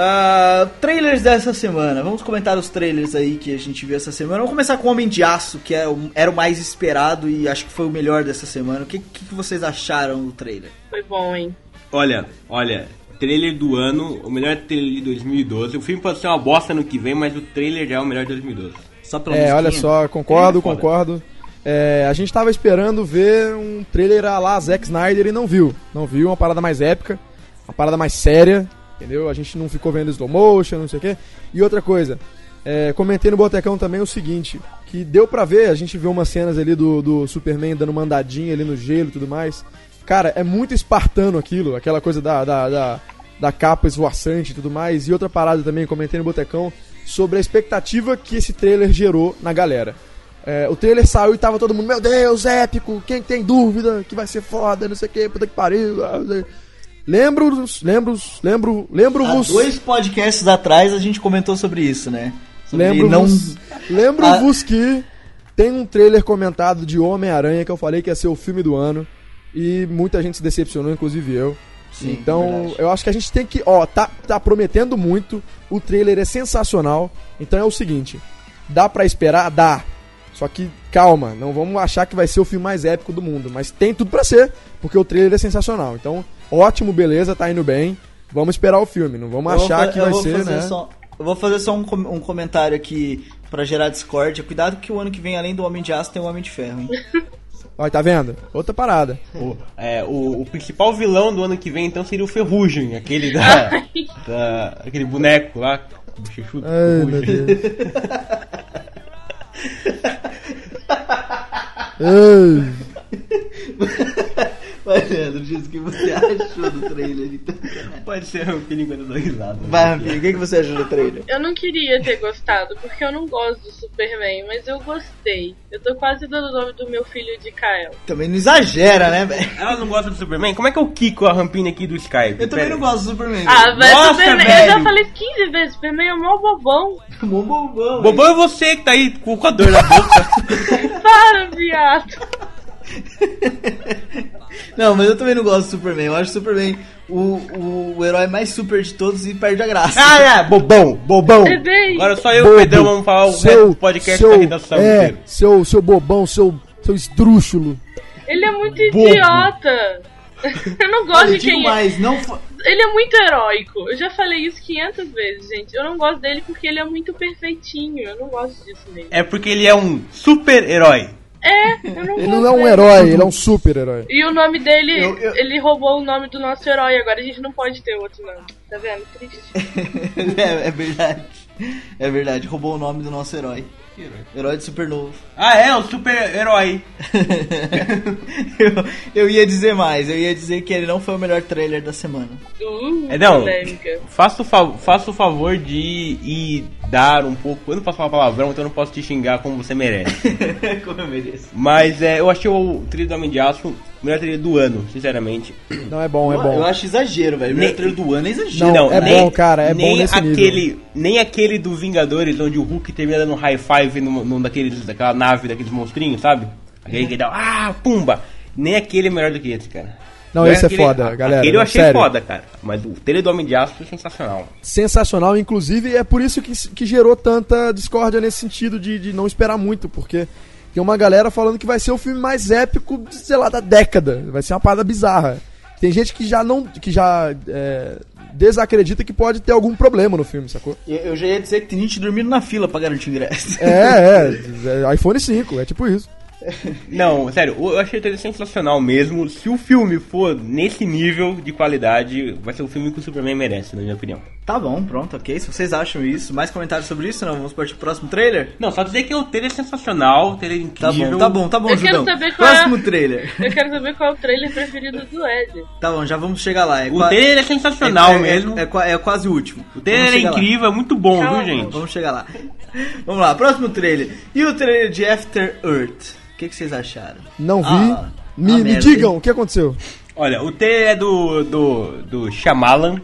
Ah, trailers dessa semana. Vamos comentar os trailers aí que a gente viu essa semana. Vamos começar com Homem de Aço, que é o- era o mais esperado e acho que foi o melhor dessa semana. O que, que vocês acharam do trailer? Foi bom, hein? Olha, olha, trailer do ano, o melhor trailer de 2012. O filme pode ser uma bosta no que vem, mas o trailer já é o melhor de 2012. Só pela É, musiquinha? olha só, concordo, É, concordo. É, a gente tava esperando ver um trailer a lá Zack Snyder e não viu. Não viu, uma parada mais épica, uma parada mais séria, entendeu? A gente não ficou vendo slow motion, não sei o quê. E outra coisa, é, comentei no Botecão também o seguinte, que deu pra ver, a gente viu umas cenas ali do, do Superman dando mandadinha ali no gelo e tudo mais. Cara, é muito espartano aquilo, aquela coisa da, da, da, da capa esvoaçante e tudo mais. E outra parada também, comentei no Botecão, sobre a expectativa que esse trailer gerou na galera. É, o trailer saiu e tava todo mundo, meu Deus, épico, quem tem dúvida que vai ser foda, não sei o que, puta que pariu. Não. Lembro, lembro, lembro, Há lembro-vos. dois podcasts atrás a gente comentou sobre isso, né? Sobre Lembro-vos lembro-vos Ah. que tem um trailer comentado de Homem-Aranha que eu falei que ia ser o filme do ano. E muita gente se decepcionou, inclusive eu. Sim, então, eu acho que a gente tem que. Ó, tá, tá prometendo muito. O trailer é sensacional. Então é o seguinte: dá pra esperar? Dá. Só que calma, não vamos achar que vai ser o filme mais épico do mundo. Mas tem tudo pra ser, porque o trailer é sensacional. Então, ótimo, beleza, tá indo bem. Vamos esperar o filme, não vamos Eu vou achar fa- que eu vai vou ser, fazer né? só- eu vou fazer só um, com- um comentário aqui pra gerar discórdia. Cuidado que o ano que vem, além do Homem de Aço, tem o Homem de Ferro, hein? [LAUGHS] Ó, tá vendo? Outra parada. O, é, o, o principal vilão do ano que vem então seria o Ferrugem, aquele da. [LAUGHS] da aquele boneco lá. bochechudo, Ai, meu. Deus. [LAUGHS] Vai, Leandro, diz o que você [LAUGHS] achou do trailer, então. Pode ser um perigo da dois lados. Vai, Rafinha, o que, que você achou do trailer? Eu não queria ter gostado, porque eu não gosto do Superman, mas eu gostei. Eu tô quase dando o nome do meu filho de Kael. Também não exagera, né, velho? Ela não gosta do Superman? Como é que eu Kiko a rampinha aqui do Skype? Eu também não gosto do Superman. Ah, velho, Nossa, Superman. Eu velho. já falei 15 vezes, Superman é o maior bobão. Mó bobão. [LAUGHS] Bobão é você que tá aí com a dor na boca. [LAUGHS] Para, viado. Não, mas eu também não gosto do Superman. Eu acho o Superman o, o, o herói mais super de todos e perde a graça. ah, é, bobão, bobão. É. Agora só eu e o Pedrão vamos falar o resto seu, do podcast seu, da redação é, inteiro. seu, seu bobão, seu, seu esdrúxulo. Ele é muito Bobo. idiota. [LAUGHS] Eu não gosto Olha, de quem é. mais, não fa- Ele é muito heróico. Eu já falei isso 500 vezes, gente. Eu não gosto dele porque ele é muito perfeitinho. Eu não gosto disso nele. É porque ele é um super-herói. É, eu não Ele não é um herói, ele é um super-herói. E o nome dele, Eu- eu- ele roubou o nome do nosso herói. Agora a gente não pode ter outro nome. Tá vendo? Triste. [LAUGHS] é, é verdade. É verdade, roubou o nome do nosso herói. Herói de super novo. Ah, é, o super-herói. [LAUGHS] eu, eu ia dizer mais, eu ia dizer que ele não foi o melhor trailer da semana. Uh, É, não. polêmica. Faça o, fa faça o favor de ir dar um pouco. Eu não posso falar palavrão, então eu não posso te xingar como você merece. [LAUGHS] Como eu mereço. Mas é, eu achei o trilho do Homem de Aço o melhor trilho do ano, sinceramente. Não, é bom, é Eu bom. acho exagero, velho. O melhor Nem- trailer do ano é exagero. Não, é bom, cara, é bom nem nesse nível. aquele, Nem aquele do Vingadores, onde o Hulk termina dando um high five num, num daqueles, daquela nave, daqueles monstrinhos, sabe? Aquele que dá, ah, pumba! Nem aquele é melhor do que esse, cara. Não, esse é aquele- foda, galera, Aquele eu achei sério. foda, cara. Mas o trailer do Homem de Aço foi sensacional. Sensacional, inclusive, é por isso que, que gerou tanta discórdia nesse sentido de, de não esperar muito, porque tem uma galera falando que vai ser o filme mais épico, sei lá, da década. Vai ser uma parada bizarra. Tem gente que já não. que já é, desacredita que pode ter algum problema no filme, sacou? Eu, eu já ia dizer que tem gente dormindo na fila pra garantir ingresso. É, é, [LAUGHS] é iPhone 5, é tipo isso. Não, sério, eu achei trailer sensacional mesmo. Se o filme for nesse nível de qualidade, vai ser o filme que o Superman merece, na minha opinião. Tá bom, pronto, ok. Se vocês acham isso, mais comentários sobre isso, não? Vamos partir pro próximo trailer? Não, só dizer que o trailer é sensacional, o trailer é Tá incrível. bom, tá bom, tá bom, Eu quero Judão. saber qual é- Próximo trailer. [LAUGHS] Eu quero saber qual é o trailer preferido do Ed. Tá bom, já vamos chegar lá. É O qua- trailer é sensacional é- é- mesmo. É, é quase o último. o trailer é chegar lá. incrível, é muito bom, Calma. viu, gente? Vamos chegar lá. Vamos lá, próximo trailer. E o trailer de After Earth? O que, que vocês acharam? Não vi. Ah, me, ah, me merda, digam o que aconteceu. Olha, o trailer é do, do, do Shyamalan.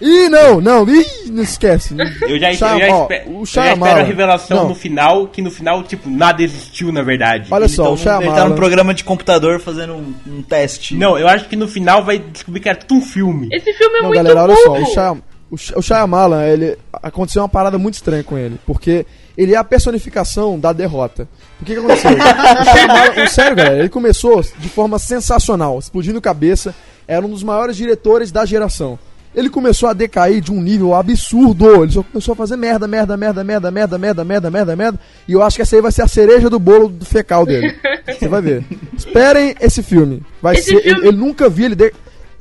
Ih, não, não, ih, não esquece. Eu já, eu já, ó, espe- o eu já espero a revelação Não. no final, que no final, tipo, nada existiu na verdade. Olha Ele só, tá o num- Ele tá num programa de computador fazendo um, um teste. Não, eu acho que no final vai descobrir que era tudo um filme. Esse filme é Não, muito galera, olha só, o, Shyam- O, Sh- o Shyamalan, ele aconteceu uma parada muito estranha com ele, porque ele é a personificação da derrota. O que, que aconteceu? [LAUGHS] o Shyamalan, sério, galera, ele começou de forma sensacional, explodindo cabeça, era um dos maiores diretores da geração. Ele começou a decair de um nível absurdo. Ele só começou a fazer merda, merda, merda, merda, merda, merda, merda, merda, merda. E eu acho que essa aí vai ser a cereja do bolo do fecal dele. [LAUGHS] Você vai ver. Esperem esse filme. Vai Esse ser. filme- Ele, ele nunca vi ele de-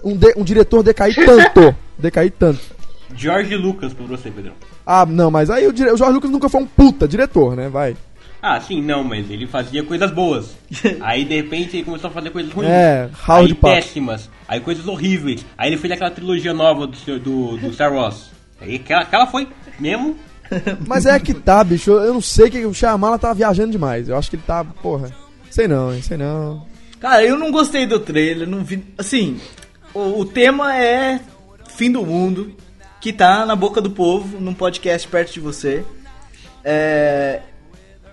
um, de- um diretor decair tanto. [LAUGHS] decair tanto. George Lucas pra você, Pedrão. Ah, não, mas aí o, dire- o Jorge Lucas nunca foi um puta diretor, né? Vai. Ah, sim, não, mas ele fazia coisas boas. [LAUGHS] Aí de repente ele começou a fazer coisas ruins. É, aí péssimas. Aí coisas horríveis. Aí ele fez aquela trilogia nova do, do, do Star Wars. Aí aquela, aquela foi mesmo. [LAUGHS] Mas é que tá, bicho. Eu não sei que o Shyamalan tá viajando demais. Eu acho que ele tá, porra. Sei não, hein? Sei não. Cara, eu não gostei do trailer, não vi. Assim, o, o tema é fim do mundo, que tá na boca do povo, num podcast perto de você. É.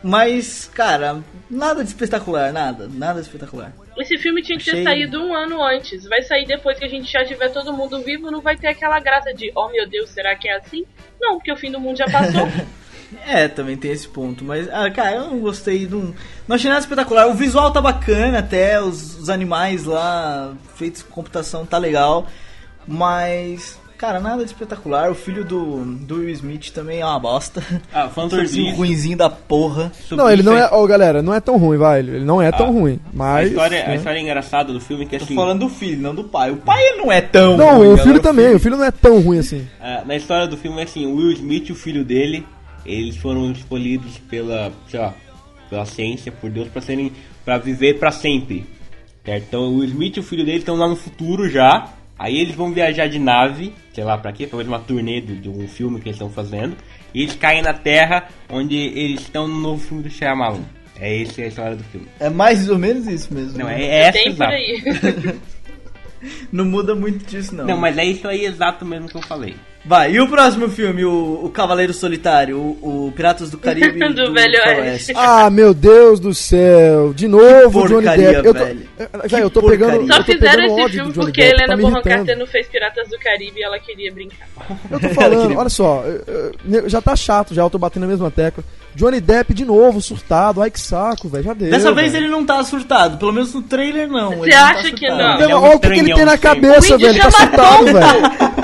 Mas, cara, nada de espetacular, nada, nada de espetacular. Esse filme tinha que ter Achei- saído um ano antes. Vai sair depois que a gente já tiver todo mundo vivo, não vai ter aquela graça de, oh meu Deus, será que é assim? Não, porque o fim do mundo já passou. [LAUGHS] É, também tem esse ponto, mas, ah, cara, eu não gostei, não, não achei nada espetacular. O visual tá bacana até, os, os animais lá feitos com computação tá legal, mas, cara, nada de espetacular. O filho do, do Will Smith também é uma bosta. Ah, Fantasy. Sozinho ruinzinho da porra. Não, ele não é. Ó, galera, não é tão ruim, vai. Ele não é tão Ah, ruim. A Mas. história, a né? história engraçada do filme é que Tô assim. falando do filho, não do pai. O pai não é tão Não, ruim, o galera, filho também. O filho não é tão ruim assim. ah, na história do filme é assim, o Will Smith e o filho dele, eles foram escolhidos pela, sei lá, pela ciência, por Deus, pra serem. para viver pra sempre. Certo? Então o Will Smith e o filho dele estão lá no futuro já. Aí eles vão viajar de nave, sei lá pra quê, talvez uma turnê de, de um filme que eles estão fazendo. E eles caem na Terra, onde eles estão no novo filme do Shyamalan. É essa a história do filme. É mais ou menos isso mesmo. Não, né? é, é essa Tem aí. [LAUGHS] [LAUGHS] Não muda muito disso, não. Não, mas é isso aí exato mesmo que eu falei. Vai, e o próximo filme, o, o Cavaleiro Solitário, o, o Piratas do Caribe [LAUGHS] Do Velho Faroeste. Ah, meu Deus do céu. De novo, Que Johnny Depp. Eu tô, velho. Que velho, eu tô porcaria. pegando. Só eu tô fizeram pegando esse filme do Johnny porque Depp, Helena tá Bonham. Carter não fez Piratas do Caribe e ela queria brincar. Eu tô [LAUGHS] falando, olha só, eu- eu- já tá chato já, eu tô batendo na mesma tecla. Johnny Depp de novo, surtado, ai que saco, velho, já deu. Dessa vez velho. ele não tá surtado, pelo menos no trailer não. Você ele não tá acha que não? Ele é um olha o que, ele tem na cabeça, O velho, tá chama surtado, velho. [LAUGHS]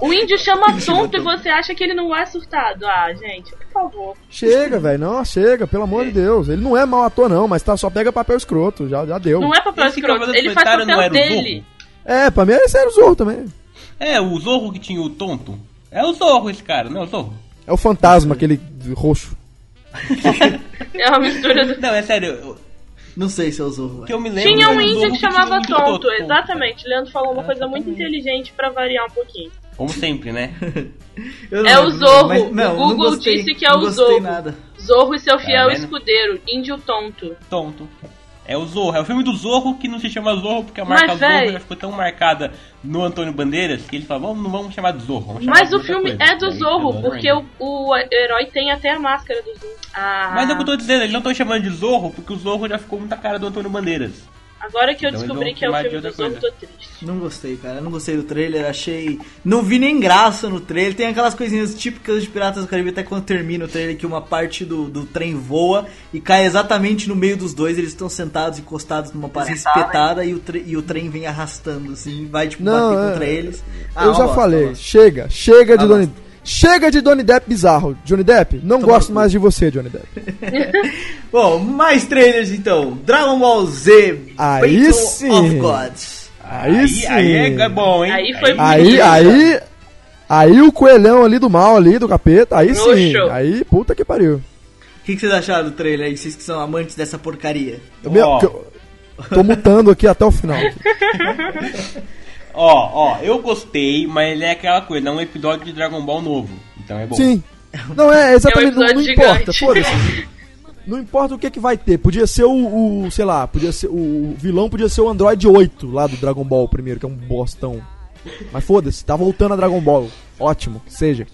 O índio [LAUGHS] chama tonto e você acha que ele não é surtado. Ah, gente, por favor. Chega, velho, não, chega, pelo amor de Deus. Ele não é mau ator não, mas tá, só pega papel escroto, já, já deu. Não é papel Esse escroto, ele faz papel dele. É, pra mim ele era o Zorro também. É, o Zorro que tinha o tonto. É o Zorro esse cara, não é o Zorro? É o fantasma, aquele roxo. [LAUGHS] É uma mistura do. Não, é sério. eu- Não sei se é o Zorro. que eu me lembro. Tinha um índio que tinha chamava um índio tonto, tonto. exatamente. Leandro falou uma coisa muito inteligente pra variar um pouquinho. Como sempre, né? [LAUGHS] Eu não É o Zorro. mas- O não, Google não gostei, disse que é não o Zorro. nada. Zorro e seu fiel vendo? escudeiro, índio tonto. Tonto. É o Zorro. É o filme do Zorro que não se chama Zorro porque a marca Mas, Zorro véi. já ficou tão marcada no Antônio Bandeiras que ele falou, vamos, não vamos chamar de Zorro. vamos chamar Mas de o filme coisa." é do Zorro, chamou porque o, o herói tem até a máscara do Zorro. Ah, Mas é o que eu tô dizendo, eles não estão chamando de Zorro porque o Zorro já ficou muita cara do Antônio Bandeiras. Agora que eu Então descobri vão que é o filme do outra Zorro, tô triste. Não gostei, cara. Não gostei do trailer, achei. Não vi nem graça no trailer. Tem aquelas coisinhas típicas de Piratas do Caribe até quando termina o trailer que uma parte do, do trem voa e cai exatamente no meio dos dois. Eles estão sentados, encostados numa parede espetada e o, tre- e o trem vem arrastando, assim, vai tipo Não, bater é. contra eles. Ah, eu já bosta, falei, chega, chega de Ah, Johnny Chega de Johnny Depp bizarro. Johnny Depp, não Toma gosto mais de você, Johnny Depp. [LAUGHS] Bom, mais trailers então. Dragon Ball Z Aí Battle sim. of Gods. Aí, sim. Aí é bom, hein? Aí foi Aí, aí, aí o coelhão ali do mal ali, do capeta, aí sim. Aí, puta que pariu. O que, que vocês acharam do trailer aí? Vocês que são amantes dessa porcaria. Eu, me- Ó. que eu- tô mutando aqui até o final. [LAUGHS] Ó, ó, eu gostei, mas ele é aquela coisa, é um episódio de Dragon Ball novo. Então é bom. Sim. Não, é exatamente, não, não episódio importa, foda-se. Não importa o que que vai ter. Podia ser o, o, sei lá, podia ser o vilão podia ser o Android 8 lá do Dragon Ball primeiro, que é um bostão. Mas foda-se, tá voltando a Dragon Ball. Ótimo, que seja.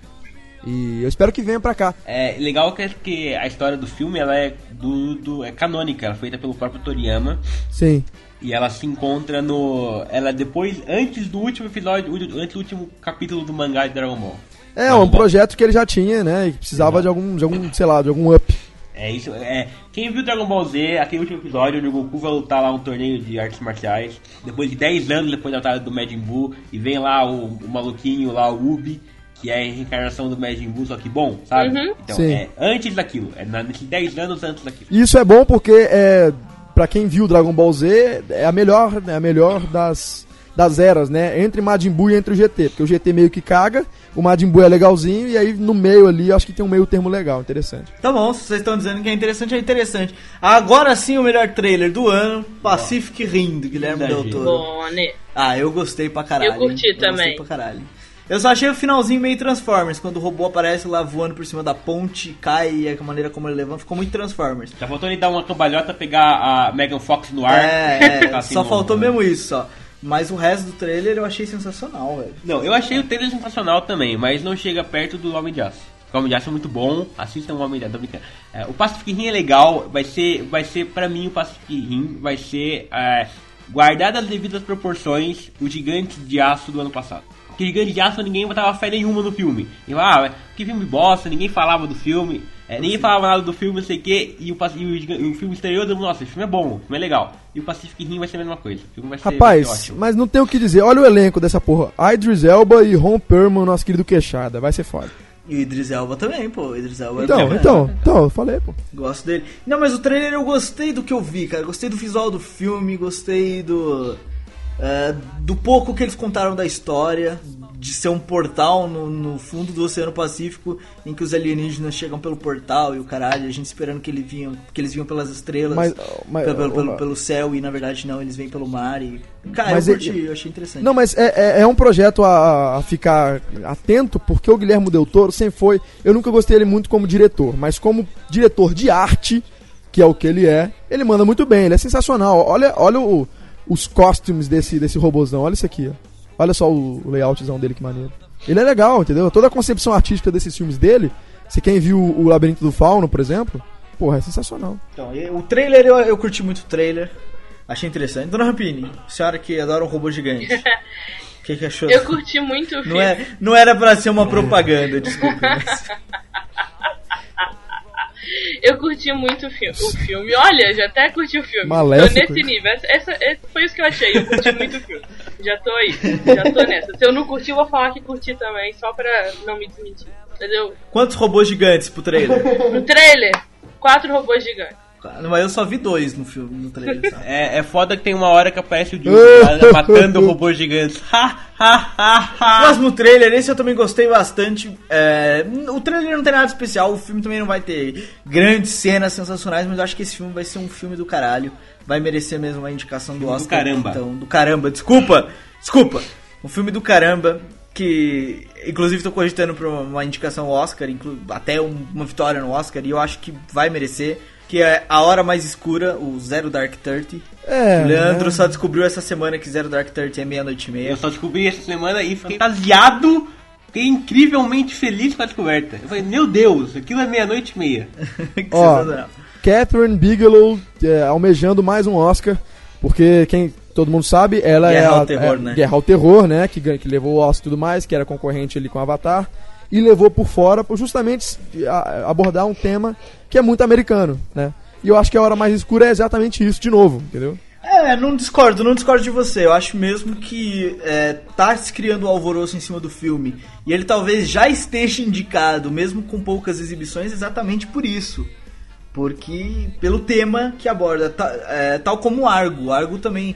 E eu espero que venha pra cá. É legal que, que a história do filme ela é do, do é canônica, ela é feita pelo próprio Toriyama Sim. E ela se encontra no ela depois antes do último episódio, antes do último capítulo do mangá de Dragon Ball. É, Dragon um Ball. projeto que ele já tinha, né? E que precisava de algum, de algum, sei lá, de algum up. É isso, é. Quem viu Dragon Ball Z, aquele último episódio onde o Goku vai lutar lá um torneio de artes marciais, depois de 10 anos depois da batalha do Majin Buu, e vem lá o, o maluquinho lá, o Ubi, que é a reencarnação do Majin Buu, só que bom, sabe? Uhum. Então, Sim. é antes daquilo, é nesses 10 anos antes daquilo. Isso é bom porque é para quem viu Dragon Ball Z, é a melhor, é a melhor das das eras, né? Entre Majin Buu e entre o GT, porque o GT meio que caga, o Majin Buu é legalzinho e aí no meio ali acho que tem um meio termo legal, interessante. Tá bom, se vocês estão dizendo que é interessante, é interessante. Agora sim o melhor trailer do ano, Pacific Rim, do Guilherme Del. Toro. Bom, né? Ah, eu gostei pra caralho. Eu curti hein? gostei também. pra caralho. Eu só achei o finalzinho meio Transformers, quando o robô aparece lá voando por cima da ponte, cai e a maneira como ele levanta, ficou muito Transformers. Já faltou ele dar uma cambalhota, pegar a Megan Fox no ar. É, [LAUGHS] é assim só no- faltou mesmo isso, só. Mas o resto do trailer eu achei sensacional, velho. Não, eu achei o trailer sensacional também, mas não chega perto do Homem de Aço. O Homem de Aço é muito bom, assistam o Homem de Aço, tô brincando. É, o Pacific Rim é legal, vai ser, vai ser pra mim o Pacific Rim vai ser, é, guardado as devidas proporções, o Gigante de Aço do ano passado. Porque Gigante de Aço ninguém botava fé nenhuma no filme. E lá, ah, que filme bosta, ninguém falava do filme, é, ninguém falava nada do filme, não sei o que, e o, e o, o filme estreou, nossa, esse filme é bom, o filme é legal. E o Pacific Rim vai ser a mesma coisa. O filme vai ser, vai ser Rapaz, mas não tem o que dizer. Olha o elenco dessa porra. Idris Elba e Ron Perlman, nosso querido queixada. Vai ser foda. E o Idris Elba também, pô. O Idris Elba é Então, bacana. então, então, eu falei, pô. Gosto dele. Não, mas o trailer eu gostei do que eu vi, cara. Gostei do visual do filme, gostei do. É, do pouco que eles contaram da história. De ser um portal no, no fundo do Oceano Pacífico em que os alienígenas chegam pelo portal e o caralho, a gente esperando que, ele vinham, que eles vinham pelas estrelas, Mas- mas- pelo, pelo, pelo, pelo céu e na verdade não, eles vêm pelo mar e. Cara, Mas eu curti, eu achei interessante. Não, mas é, é, é um projeto a, a ficar atento, porque o Guilherme Del Toro sempre foi. Eu nunca gostei dele muito como diretor, mas como diretor de arte, que é o que ele é, ele manda muito bem, ele é sensacional. Olha, olha o- os costumes desse, desse robôzão, olha isso aqui, ó. Olha só o, layoutzão dele, que maneiro. Ele é legal, entendeu? Toda a concepção artística desses filmes dele, se quem viu o Labirinto do Fauno, por exemplo, porra, é sensacional. Então, o trailer, eu, eu curti muito o trailer. Achei interessante. Dona Rampini, senhora que adora um robô gigante. O [LAUGHS] que, que achou? Eu curti muito o filme. Não, é, não era pra ser uma propaganda, desculpe. Mas... [LAUGHS] Eu curti muito o filme. O filme, olha, já até curti o filme. Maléfico. Tô nesse nível. Essa, essa- essa- foi isso que eu achei. Eu curti muito o filme. Já tô aí. Já tô nessa. Se eu não curti, eu vou falar que curti também, só pra não me desmentir. Entendeu? Quantos robôs gigantes pro trailer? No trailer, quatro robôs gigantes. Mas eu só vi dois no filme, no trailer. [LAUGHS] sabe? É, é foda que tem uma hora que aparece o Diogo [LAUGHS] matando robôs gigantes. Ha, ha, ha, ha. Próximo trailer, esse eu também gostei bastante. É, o trailer não tem nada especial, o filme também não vai ter grandes cenas sensacionais, mas eu acho que esse filme vai ser um filme do caralho. Vai merecer mesmo uma indicação do Filme do Oscar. caramba. Então, do caramba, desculpa! Desculpa! Um filme do caramba que, inclusive, tô cogitando pra uma indicação ao Oscar, inclu- até um- uma vitória no Oscar, e eu acho que vai merecer. Que é A Hora Mais Escura, o Zero Dark Thirty. É, o Leandro né? só descobriu essa semana que Zero Dark Thirty é meia-noite e meia. Eu só descobri essa semana e fiquei fantasiado, fiquei incrivelmente feliz com a descoberta. Eu falei, meu Deus, aquilo é meia-noite e meia. Que [LAUGHS] Ó. Catherine Bigelow é, almejando mais um Oscar, porque quem todo mundo sabe, ela Guerra é a ao Terror, é, né? Guerra ao Terror, né, que, que levou o Oscar e tudo mais, que era concorrente ali com Avatar, e levou por fora por justamente abordar um tema que é muito americano, né? E eu acho que a hora mais escura é exatamente isso de novo, entendeu? É, não discordo, não discordo de você. Eu acho mesmo que é, tá se criando um alvoroço em cima do filme. E ele talvez já esteja indicado, mesmo com poucas exibições, exatamente por isso. Porque, pelo tema que aborda, ta- é, tal como Argo. Argo também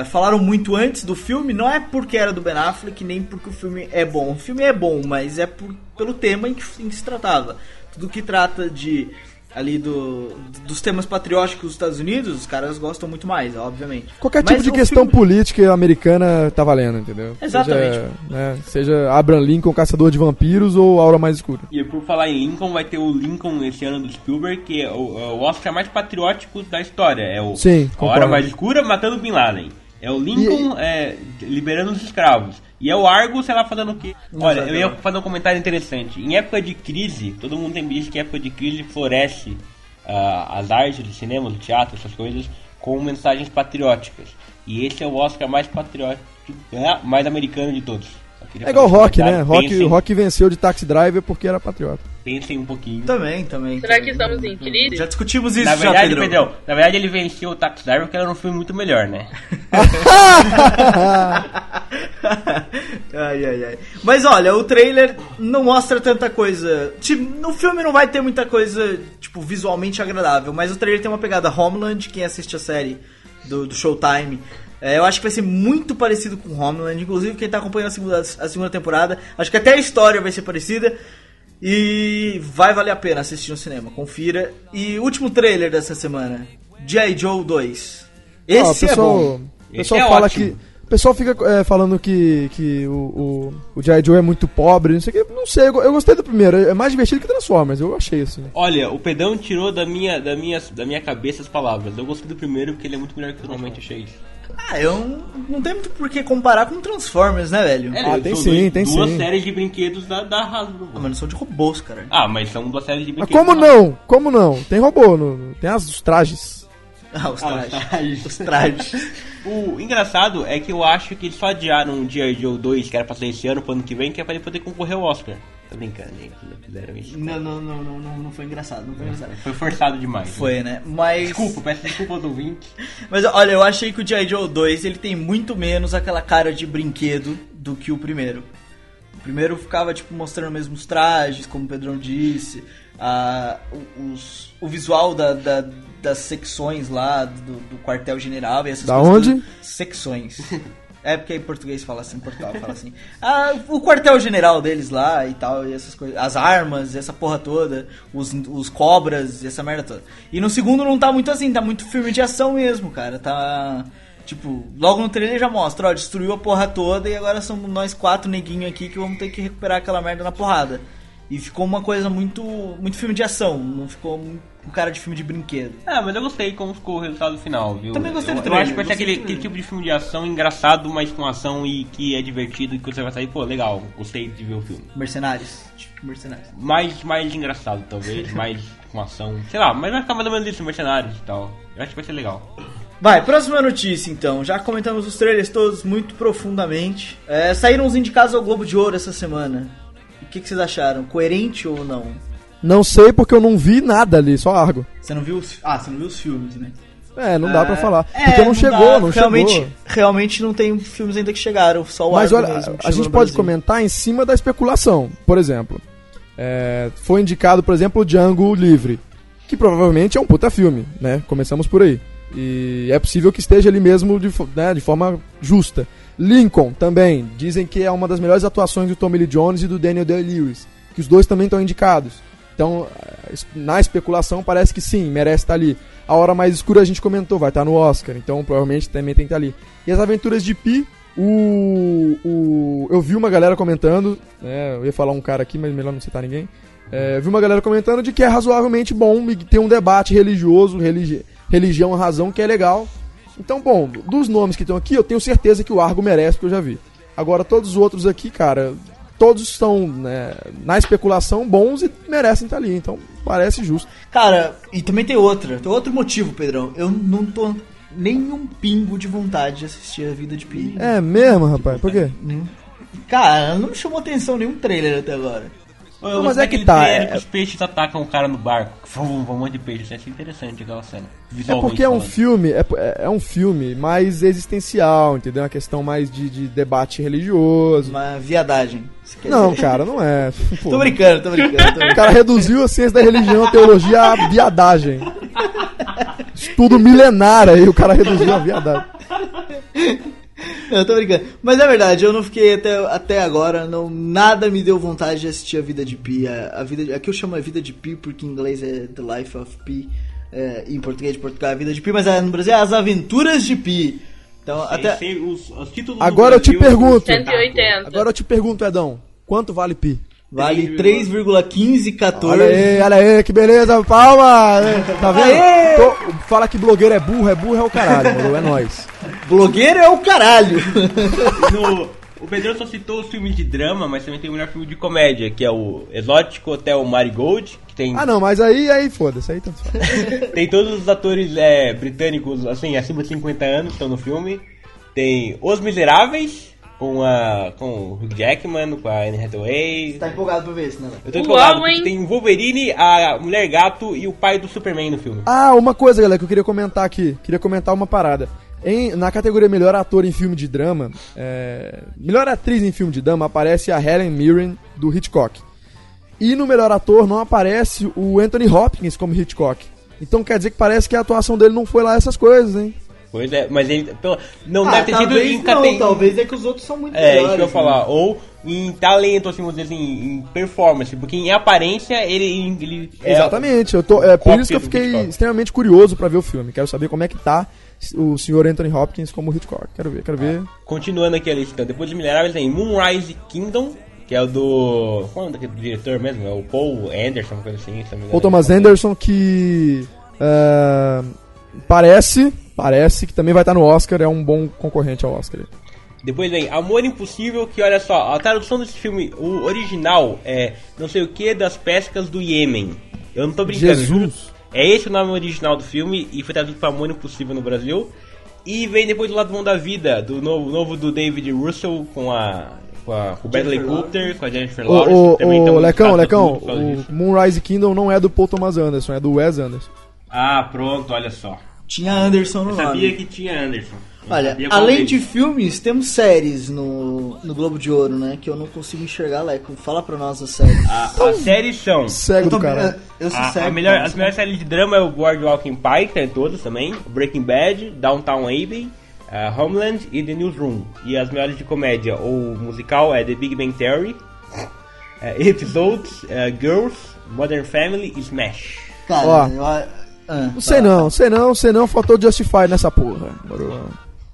é, falaram muito antes do filme, não é porque era do Ben Affleck, nem porque o filme é bom. O filme é bom, mas é por- pelo tema em que, em que se tratava. Tudo que trata de ali do, dos temas patrióticos dos Estados Unidos, os caras gostam muito mais, obviamente. Qualquer Mas tipo de questão filme- política americana tá valendo, entendeu? Exatamente. Seja, né, seja Abraham Lincoln, Caçador de Vampiros ou A Hora Mais Escura. E por falar em Lincoln, vai ter o Lincoln esse ano do Spielberg, que é o, é o Oscar mais patriótico da história. É o Sim, A Hora concordo. Mais Escura matando Bin Laden. É o Lincoln é, liberando os escravos. E é o Argo, sei lá, fazendo o quê? Olha, eu ia fazer um comentário interessante. Em época de crise, todo mundo tem visto que em época de crise floresce ah, as artes do cinema, do teatro, essas coisas, com mensagens patrióticas. E esse é o Oscar mais patriótico, é, mais americano de todos. É igual esse Rock, né? Rock, Pensem, Rock venceu de Taxi Driver porque era patriota. Pensem um pouquinho. Também, também. Será que estamos em crise? Já discutimos isso Na já, verdade, Pedrão. Pedrão, na verdade ele venceu o Taxi Driver porque era um filme muito melhor, né? [LAUGHS] ai, ai, ai. Mas olha, o trailer não mostra tanta coisa. Tipo, no filme não vai ter muita coisa, tipo, visualmente agradável. Mas o trailer tem uma pegada Homeland, quem assiste a série do, do Showtime. é, eu acho que vai ser muito parecido com Homeland. Inclusive, quem tá acompanhando a segunda, a segunda temporada, acho que até a história vai ser parecida. E vai valer a pena assistir no cinema, confira. E último trailer dessa semana: G.I. Joe 2. Esse Ó, o é pessoal, bom. o pessoal Esse é fala ótimo. que. O pessoal fica é, falando que, que o, o, o G.I. Joe é muito pobre, não sei o que. Não sei, eu, eu gostei do primeiro. É mais divertido que Transformers, eu achei assim. Olha, o Pedão tirou da minha, da, minha, da minha cabeça as palavras. Eu gostei do primeiro porque ele é muito melhor que eu normalmente achei. Ah, eu não, não tem muito por que comparar com Transformers, né, velho? É, Ah, tem sim, dois- tem duas sim. séries de brinquedos da, da Hasbro. Ah, mas não são de robôs, cara. Ah, mas são duas séries de Mas brinquedos. como da não? Como não? Tem robô, no- tem as, os trajes. [LAUGHS] Ah, os Ah, trajes. os trajes. os [LAUGHS] trajes. O engraçado é que eu acho que eles só adiaram o G.I. Joe 2, que era pra sair esse ano, pro ano que vem, que é pra ele poder concorrer ao Oscar. Tô brincando, gente. Não fizeram isso. Não, não, não, não, não, não foi engraçado, não foi engraçado. Foi forçado demais. né? Foi, né? Mas. Desculpa, peço desculpa aos ouvintes. [LAUGHS] Mas olha, eu achei que o G.I. Joe 2 ele tem muito menos aquela cara de brinquedo do que o primeiro. O primeiro ficava, tipo, mostrando mesmo os trajes, como o Pedrão disse, a, o- os, o visual da, da- das secções lá do, do quartel-general e essas Da coisas. onde? tudo. Secções. [LAUGHS] É porque em português fala assim, Portugal fala assim. Ah, o quartel-general deles lá e tal, e essas coisas. As armas, essa porra toda, os, os cobras essa merda toda. E no segundo não tá muito assim, tá muito filme de ação mesmo, cara. Tá. Tipo, logo no trailer já mostra, ó, destruiu a porra toda e agora somos nós quatro neguinhos aqui que vamos ter que recuperar aquela merda na porrada. E ficou uma coisa muito. muito filme de ação, não ficou um cara de filme de brinquedo. Ah, mas eu gostei como ficou o resultado final, viu? Também gostei eu, do Eu trailer, acho que vai ser aquele, aquele tipo de filme de ação engraçado, mas com ação e que é divertido e que você vai sair, pô, legal, gostei de ver o filme. Mercenários. Tipo, mercenários. Mais, mais engraçado, talvez, [LAUGHS] mais com ação. Sei lá, mas vai ficar mais ou menos isso, mercenários e tal. Eu acho que vai ser legal. Vai, próxima notícia então. Já comentamos os trailers todos muito profundamente. É, saíram os indicados ao Globo de Ouro essa semana. O que, que vocês acharam? Coerente ou não? Não sei porque eu não vi nada ali, só Argo. Você não viu os, ah, você não viu os filmes, né? É, não dá pra falar. É, porque não, chegou, dá. não realmente, chegou. Realmente não tem filmes ainda que chegaram, só o Mas Argo olha, mesmo a gente pode Brasil. comentar em cima da especulação. Por exemplo, é, foi indicado, por exemplo, o Django Livre, que provavelmente é um puta filme, né? Começamos por aí. E é possível que esteja ali mesmo de, né, de forma justa. Lincoln também, dizem que é uma das melhores atuações do Tommy Lee Jones e do Daniel Day-Lewis, que os dois também estão indicados. Então, eh, na especulação, parece que sim, merece estar ali. A Hora Mais Escura a gente comentou, vai estar no Oscar, então provavelmente também tem que estar ali. E as Aventuras de Pi, o, o, eu vi uma galera comentando, né, eu ia falar um cara aqui, mas melhor não citar ninguém. É, eu vi uma galera comentando de que é razoavelmente bom e tem um debate religioso, religi religião, razão, que é legal. Então, bom, dos nomes que estão aqui, eu tenho certeza que o Argo merece, porque eu já vi. Agora, todos os outros aqui, cara, todos estão né, na especulação bons e merecem estar ali. Então, parece justo. Cara, e também tem outra, tem outro motivo, Pedrão. Eu não tô nem um pingo de vontade de assistir a vida de Pi. É mesmo, rapaz? Por quê? Cara, não me chamou atenção nenhum trailer até agora. Não, mas é que tá, é- que os peixes atacam o cara no barco. Vum, um monte de peixe. Isso é interessante aquela cena. É porque é um falando. filme, é, é- é um filme mais existencial, entendeu? É uma questão mais de, de debate religioso. Uma viadagem. Não, cara, não é. [LAUGHS] Pô, Tô brincando, tô brincando. Tô O cara reduziu a ciência da religião, a teologia à viadagem. Estudo milenar aí, o cara reduziu a viadagem. Eu tô brincando. Mas é verdade, eu não fiquei até, até agora, não, nada me deu vontade de assistir a vida de Pi. A, a vida de- aqui eu chamo a vida de Pi porque em inglês é The Life of Pi. É, em português de Portugal é a vida de Pi, mas é, no Brasil é As Aventuras de Pi. Então, Sei- até. sei os, os títulos do Agora eu te Brasil, pergunto. 180. Agora eu te pergunto, Edão, quanto vale pi? Vale 3,1514. Olha aí, olha aí, que beleza, palma! Tá vendo? Tô- fala que blogueiro é burro, é burro é o caralho, moro, é nóis. Blogueiro é o caralho. No, O Pedro só citou os filmes de drama, mas também tem o melhor filme de comédia, que é o Exótico Hotel Marigold, que tem, Ah, não, mas aí, aí foda-se, aí tanto faz. [LAUGHS] tem todos os atores é, britânicos, assim, acima de 50 anos que estão no filme. Tem Os Miseráveis, com, a, com o Hugh Jackman, com a Anne Hathaway. Tá empolgado pra ver isso, né? Eu tô Uau, empolgado, porque hein? tem o Wolverine, a Mulher Gato e o pai do Superman no filme. Ah, uma coisa, galera, que eu queria comentar aqui. Queria comentar uma parada. Em- na categoria Melhor Ator em Filme de Drama, é, Melhor Atriz em Filme de Drama, aparece a Helen Mirren, do Hitchcock. E no Melhor Ator não aparece o Anthony Hopkins como Hitchcock. Então quer dizer que parece que a atuação dele não foi lá essas coisas, hein? Pois é, mas ele pelo- não Ah, deve ter sido talvez em não, talvez é que os outros são muito É, isso melhores. que eu ia né? falar. Ou em talento, assim, vamos dizer assim, em performance. Porque em aparência, ele... ele é- Exatamente. Eu tô, é por isso que eu do fiquei extremamente curioso pra ver o filme. Quero saber como é que tá o senhor Anthony Hopkins como Hitchcock. Quero ver, quero ver. Continuando aqui a lista, então, depois de Miseráveis tem Moonrise Kingdom, que é o do... Qual é o nome daquele diretor mesmo? É o Paul Anderson, uma coisa assim. se não me engano. Paul Thomas Anderson que é, parece, parece que também vai estar no Oscar, é um bom concorrente ao Oscar. Depois vem Amor Impossível, que olha só, a tradução desse filme, o original é não sei o que das pescas do Iêmen. Eu não tô brincando. Jesus. É esse o nome original do filme e foi traduzido para Amor Impossível no Brasil. E vem depois do Lado Bom da Vida, do novo, novo do David Russell com a com, a, com o Bradley Cooper, com a Jennifer O, Lawrence. o, tá o muito Lecão, Lecão, o Moonrise Kingdom não é do Paul Thomas Anderson, é do Wes Anderson. Ah, pronto, olha só. Tinha Anderson no Eu nome. sabia que tinha Anderson. Eu Olha, além deles. de filmes, temos séries no, no Globo de Ouro, né? Que eu não consigo enxergar, Leco. Fala pra nós as séries. A- as séries são Cego eu, tô- do cara. eu sou A, cego. a melhor, as melhores séries de drama é o Boardwalking Pie, que tá em todas também, Breaking Bad, Downtown Abbey, uh, Homeland e The Newsroom. E as melhores de comédia, o musical é The Big Bang Theory, uh, Episodes, uh, Girls, Modern Family e Smash. Cara, Ó. eu, ah, Não sei não, sei não, sei não, faltou Justify nessa porra.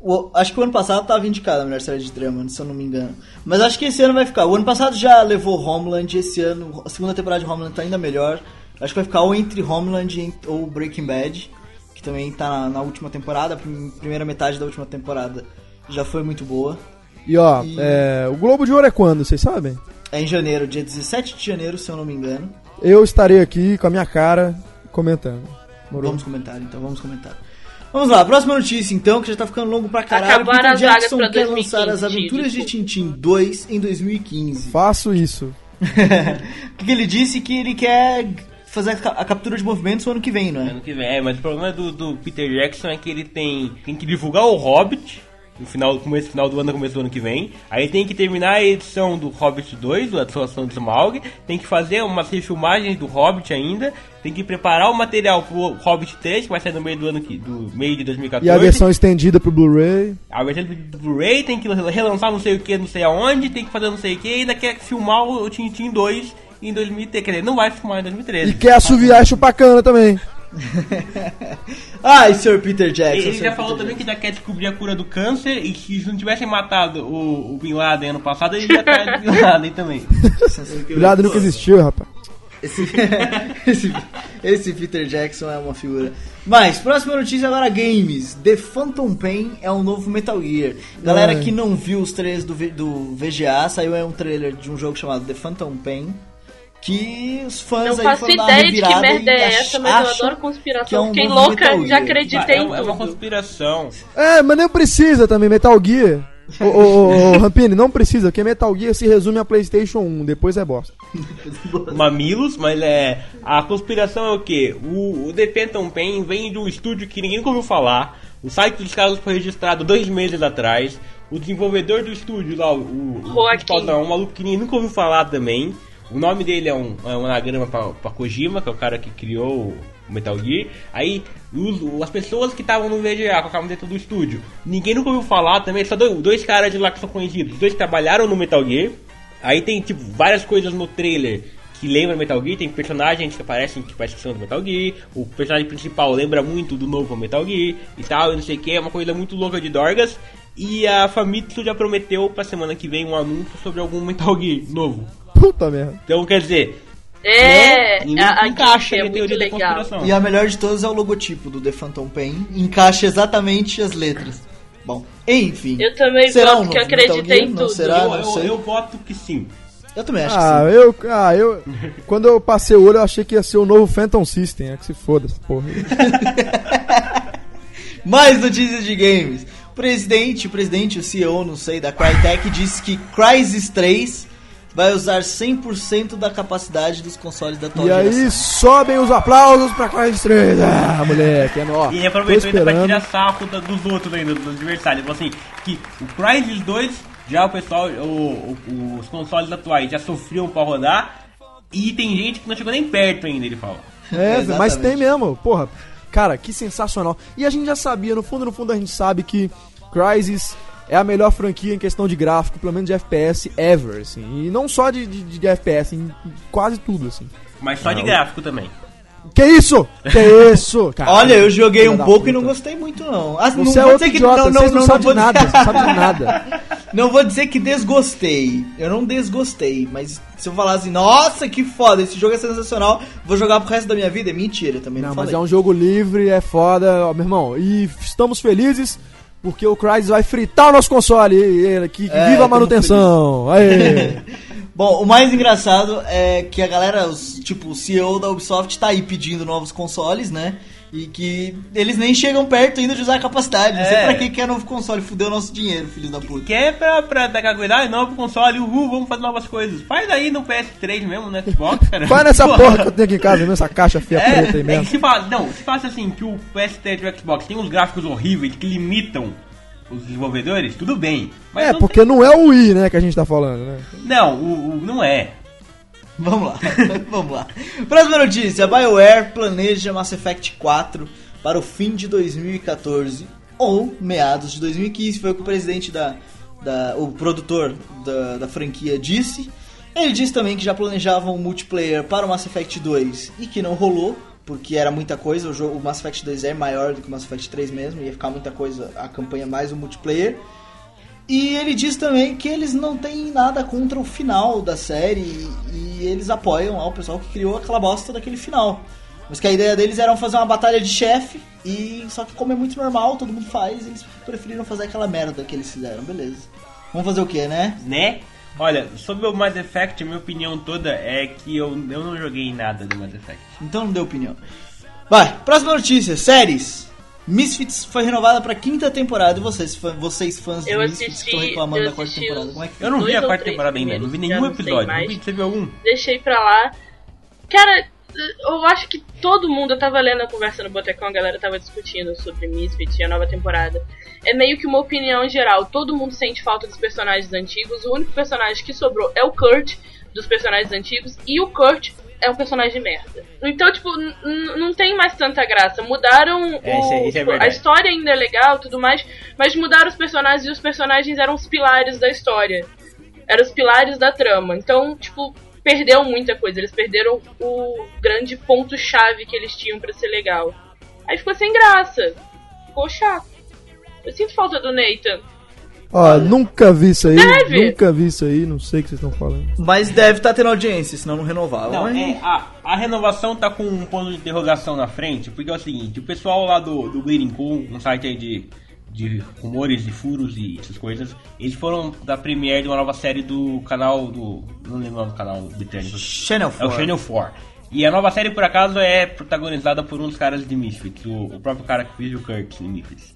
O- acho que o ano passado tava indicado a melhor série de drama, se eu não me engano. Mas acho que esse ano vai ficar. O ano passado já levou Homeland, esse ano a segunda temporada de Homeland tá ainda melhor. Acho que vai ficar ou entre Homeland ou Breaking Bad, que também tá na, na última temporada, a prim- primeira metade da última temporada já foi muito boa. E ó, E- é, o Globo de Ouro é quando, vocês sabem? É em janeiro, dia 17 de janeiro, se eu não me engano. Eu estarei aqui com a minha cara comentando. Moro? Vamos comentar, então, vamos comentar. Vamos lá, próxima notícia então, que já tá ficando longo pra caralho. Acabaram Peter Jackson quer 2015, lançar as aventuras de. Tintin 2 em 2015. Faço isso. [LAUGHS] O que ele disse que ele quer fazer a captura de movimentos no ano que vem, não é? Ano que vem. É, mas o problema do, do Peter Jackson é que ele tem, tem que divulgar o Hobbit no final, começo, final do ano, começo do ano que vem. Aí tem que terminar a edição do Hobbit 2, a atuação de Smaug. Tem que fazer umas refilmagens do Hobbit ainda. Tem que preparar o material pro Hobbit 3, que vai sair no meio do ano que, do meio de 2014. E a versão estendida pro Blu-ray. A versão do Blu-ray tem que relançar não sei o que, não sei aonde, tem que fazer não sei o que, e ainda quer filmar o Tintin 2 em 2013. Quer dizer, não vai filmar em 2013. E quer assoviar e chupar cana também. [LAUGHS] Ai, Sr. Peter Jackson. Ele já falou Peter também que já quer descobrir a cura do câncer e que se não tivessem matado o, o Bin Laden ano passado, ele ia atrás do Bin Laden também. Jackson. Cuidado nunca existiu, rapaz. Esse, [LAUGHS] esse, esse Peter Jackson é uma figura. Mas, próxima notícia agora, games. The Phantom Pain é um novo Metal Gear. Galera Ai. que não viu os trailers do, do VGA, saiu aí um trailer de um jogo chamado The Phantom Pain. Que os fãs Não aí faço ideia de que merda é essa, mas eu adoro conspiração. que é um Fiquei louca, Metal já acreditei é, em uma- é uma tudo. conspiração. É, mas nem precisa também, Metal Gear. Ô, ô, ô, ô, [LAUGHS] Rampini, não precisa, porque Metal Gear se resume a PlayStation 1, depois é bosta. Mamilos, mas é. A conspiração é o que? O, o The Phantom Pain vem de um estúdio que ninguém nunca ouviu falar. O site dos caras foi registrado dois meses atrás. O desenvolvedor do estúdio lá, o, o, o não, um maluco que ninguém nunca ouviu falar também. O nome dele é um, é um anagrama pra Kojima, que é o cara que criou o Metal Gear. Aí os- as pessoas que estavam no VGA, colocavam dentro do estúdio, ninguém nunca ouviu falar também, só dois, dois caras de lá que são conhecidos. Os dois trabalharam no Metal Gear. Aí tem tipo várias coisas no trailer que lembram Metal Gear, tem personagens que aparecem que parecem que são do Metal Gear, o personagem principal lembra muito do novo Metal Gear e tal, e não sei o que, é uma coisa muito louca de Dorgas. E a Famitsu já prometeu pra semana que vem um anúncio sobre algum Metal Gear novo. Puta merda. Então quer dizer, É, né, a, a encaixa é a teoria da legal. conspiração. E a melhor de todas é o logotipo do The Phantom Pain. Encaixa exatamente as letras. Bom, enfim. Eu também Será voto um que acreditei em Não tudo. será? eu, não eu, eu voto que sim. Eu também acho Ah, que sim. eu, ah, eu. Quando eu passei o olho, eu achei que ia ser o novo Phantom System. É que se foda essa porra. [LAUGHS] Mais notícias de games. O presidente, o presidente, o CEO, não sei, da Crytek disse que Crysis 3 vai usar 100% da capacidade dos consoles da atual E aí geração. sobem os aplausos pra Crysis 3. Ah, moleque, é nó. E aproveitou ainda pra tirar sarro da- dos outros ainda, dos adversários. Falou assim, que o Crysis 2, já o pessoal, o- o- os consoles atuais já sofriam pra rodar, e tem gente que não chegou nem perto ainda, ele fala. É, Exatamente. mas tem mesmo. Porra, cara, que sensacional. E a gente já sabia, no fundo, no fundo, a gente sabe que Crysis é a melhor franquia em questão de gráfico, pelo menos de FPS ever, assim. E não só de, de, de FPS, em quase tudo, assim. Mas só de gráfico também. Que isso? Que isso? [LAUGHS] Cara, Olha, eu joguei um pouco puta. e não gostei muito, não. Ah, não Você é vou outro dizer que idiota, não, não, não, não, sabem vou de nada, dizer- não sabe de nada. [LAUGHS] Não vou dizer que desgostei. Eu não desgostei, mas se eu falar assim, nossa, que foda, esse jogo é sensacional, vou jogar pro resto da minha vida, é mentira, também não, Não, mas falei. é um jogo livre, é foda, ó, meu irmão. E estamos felizes porque o Crysis vai fritar o nosso console. E, e, que, É, viva a manutenção. Aê. [LAUGHS] Bom, o mais engraçado é que a galera, os, tipo, o CEO da Ubisoft tá aí pedindo novos consoles, né? E que eles nem chegam perto ainda de usar a capacidade. Não sei É. pra que quer novo console, fudeu o nosso dinheiro, filho da puta. Que é pra, pra dar caguidade, novo console, uhul, vamos fazer novas coisas. Faz aí no PS3 mesmo, no Xbox, [LAUGHS] cara. Vai nessa porra que eu tenho aqui em casa mesmo, essa caixa feia É, preta aí é que mesmo. se fala, não, se faz assim, que o PS3 e o Xbox tem uns gráficos horríveis que limitam os desenvolvedores, tudo bem. Mas É, não porque não é o Wii, né, que a gente tá falando, né? tem- Não, o, o- não é. Vamos lá, [LAUGHS] vamos lá. Próxima notícia: a BioWare planeja Mass Effect 4 para o fim de 2014 ou meados de 2015. Foi o que o presidente da. da o produtor da, da franquia disse. Ele disse também que já planejavam um multiplayer para o Mass Effect 2 e que não rolou, porque era muita coisa. O, jogo, o Mass Effect 2 é maior do que o Mass Effect 3 mesmo, ia ficar muita coisa a campanha mais o multiplayer. E ele diz também que eles não têm nada contra o final da série e, e eles apoiam lá o pessoal que criou aquela bosta daquele final. Mas que a ideia deles era fazer uma batalha de chefe e só que como é muito normal, todo mundo faz, eles preferiram fazer aquela merda que eles fizeram, beleza. Vamos fazer o que, né? Né? Olha, sobre o Mass Effect, a minha opinião toda é que eu, eu não joguei nada do Mass Effect. Então não deu opinião. Vai, próxima notícia, séries. Misfits foi renovada pra quinta temporada e vocês, fã- vocês fãs de Eu Misfits assisti- estão reclamando da quarta temporada. Como é que Eu não vi a quarta temporada ainda, não vi nenhum não episódio. Não vi, você viu algum? Deixei pra lá. Cara, eu acho que todo mundo, eu tava lendo a conversa no Botecão, a galera tava discutindo sobre Misfits e a nova temporada. É meio que uma opinião geral. Todo mundo sente falta dos personagens antigos. O único personagem que sobrou é o Kurt, dos personagens antigos, e o Kurt é um personagem de merda. Então, tipo, não tem mais tanta graça. Mudaram É, o- isso é- isso é a história ainda é legal tudo mais, mas mudaram os personagens e os personagens eram os pilares da história. Eram os pilares da trama. Então, tipo, perdeu muita coisa. Eles perderam o grande ponto-chave que eles tinham pra ser legal. Aí ficou sem graça. Ficou chato. Eu sinto falta do Nathan. Ó, nunca vi isso aí, Deve. nunca vi isso aí, não sei o que vocês estão falando. Mas deve estar tendo audiência, senão não renovavam. Não, mas- é, a, a renovação tá com um ponto de interrogação na frente, porque é o seguinte, o pessoal lá do, do Bleeding Cool, um site aí de, de rumores, de furos e essas coisas, eles foram da premiere de uma nova série do canal do. não lembro do canal britânico. Channel É o 4. Channel 4. E a nova série, por acaso, é protagonizada por um dos caras de Misfits, o, o próprio cara que fez o Kurt em Misfits.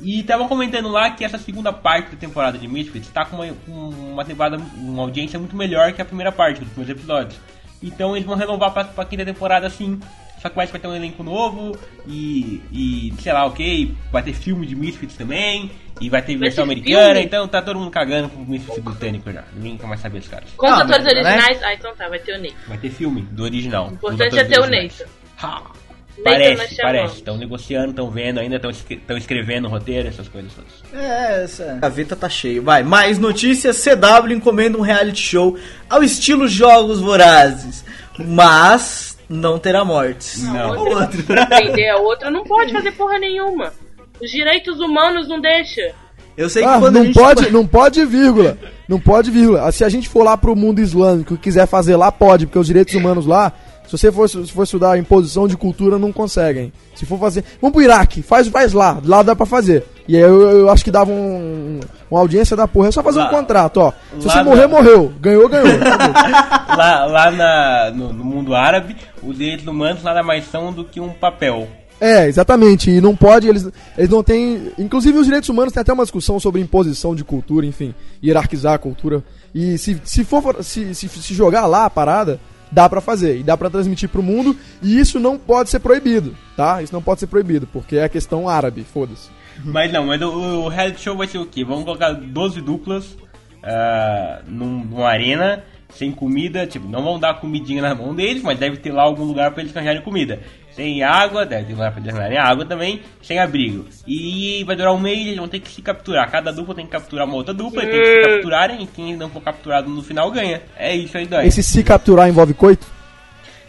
E estavam comentando lá que essa segunda parte da temporada de Misfits tá com uma, uma temporada, uma audiência muito melhor que a primeira parte dos primeiros episódios. Então eles vão renovar pra, pra quinta temporada assim. Só que vai ter um elenco novo e, e sei lá, ok, vai ter filme de Misfits também, e vai ter Vai versão ter americana, filme? então tá todo mundo cagando pro Misfits britânico já. Ninguém quer mais saber dos caras. Quantos Ah, atores mas, né? originais? Ah, então tá, vai ter o Nathan. Vai ter filme do original. O importante é ter o Nathan. Ha! Nós Parece, parece. Estão negociando, estão vendo, ainda estão escrevendo o roteiro, essas coisas todas. É, essa gaveta tá cheia. Vai, mais notícias. CW encomenda um reality show ao estilo Jogos Vorazes, mas não terá mortes. Não. O outro. Pra prender a outra, não pode fazer porra nenhuma. Os direitos humanos não deixa. Eu sei que Ah, quando a não gente pode, não pode vírgula. Não pode vírgula. Se a gente for lá pro mundo islâmico e quiser fazer lá, pode, porque os direitos humanos lá Se você for, se for estudar imposição de cultura, não conseguem. Se for fazer. Vamos pro Iraque, faz, faz lá. Lá dá pra fazer. E aí eu, eu acho que dava um, uma audiência da porra. É só fazer Lá- um contrato, ó. Se você morrer, na- morreu. Ganhou, ganhou. [LAUGHS] Lá, lá na- no, no mundo árabe, os direitos humanos nada mais são do que um papel. É, exatamente. E não pode, eles, eles não têm. Inclusive, os direitos humanos tem até uma discussão sobre imposição de cultura, enfim, hierarquizar a cultura. E se, se for se, se, se jogar lá a parada, dá pra fazer. E dá pra transmitir pro mundo. E isso não pode ser proibido, tá? Isso não pode ser proibido, porque é questão árabe, foda-se. [LAUGHS] Mas não, mas o, o reality show vai ser o quê? Vamos colocar 12 duplas ah, num- numa arena, sem comida, tipo, não vão dar comidinha na mão deles, mas deve ter lá algum lugar pra eles arranjarem comida. Sem água, deve ter lugar pra eles arranjarem água também, sem abrigo. E vai durar um mês, eles vão ter que se capturar. Cada dupla tem que capturar uma outra dupla, têm que se capturarem, e quem não for capturado no final ganha. É isso aí, daí. Esse se capturar envolve coito?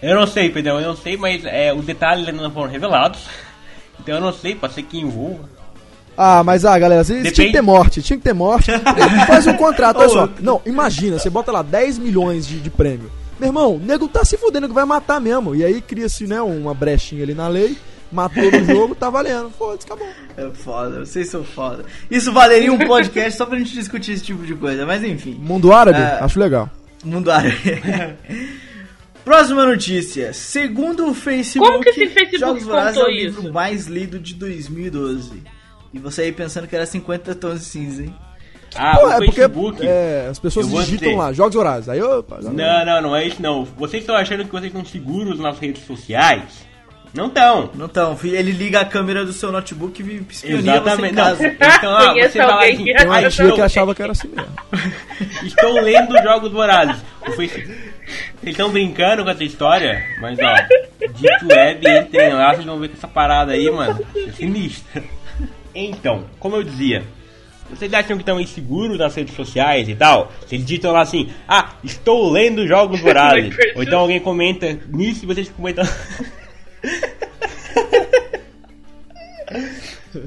Eu não sei, Pedro, eu não sei, mas é, os detalhes ainda não foram revelados. Então eu não sei, pode ser que envolva. Ah, mas ah, galera, você tinha que Depende. ter morte, tinha que ter morte. [LAUGHS] Faz um contrato, olha só. Não, imagina, você bota lá 10 milhões de, de prêmio. Meu irmão, o nego tá se fudendo que vai matar mesmo. E aí cria-se, né, uma brechinha ali na lei, matou no jogo, tá valendo. Foda-se, acabou. É foda, vocês são foda. Isso valeria um podcast só pra gente discutir esse tipo de coisa, mas enfim. Mundo árabe, É. acho legal. Mundo árabe. [LAUGHS] Próxima notícia. Segundo o Facebook, Como que esse Facebook Jogos Vorazes é o livro isso? mais lido de 2012. E você aí pensando que era 50 tons de cinza, hein? Ah, Pô, o é porque Facebook. é, as pessoas Eu digitam lá, Jogos Horários. Aí eu. Não, não, não é isso não. Vocês estão achando que vocês estão seguros nas redes sociais? Não estão. Não tão, filho, ele liga a câmera do seu notebook e espionia você em Exatamente. Casa. então, ah, você vai lá alguém assim, Ah, tia não. que achava que era assim mesmo. [LAUGHS] Estou lendo Jogos Vorazes. O Facebook... Vocês estão brincando com essa história, mas ó, Deep Web, entrem lá, vocês vão ver que essa parada aí, mano, é sinistra. Então, como eu dizia, vocês acham que estão inseguros nas redes sociais e tal? Vocês digitam lá assim, ah, estou lendo Jogos [LAUGHS] Vorazes. Minecraft. Ou então alguém comenta nisso e vocês comentam. [LAUGHS]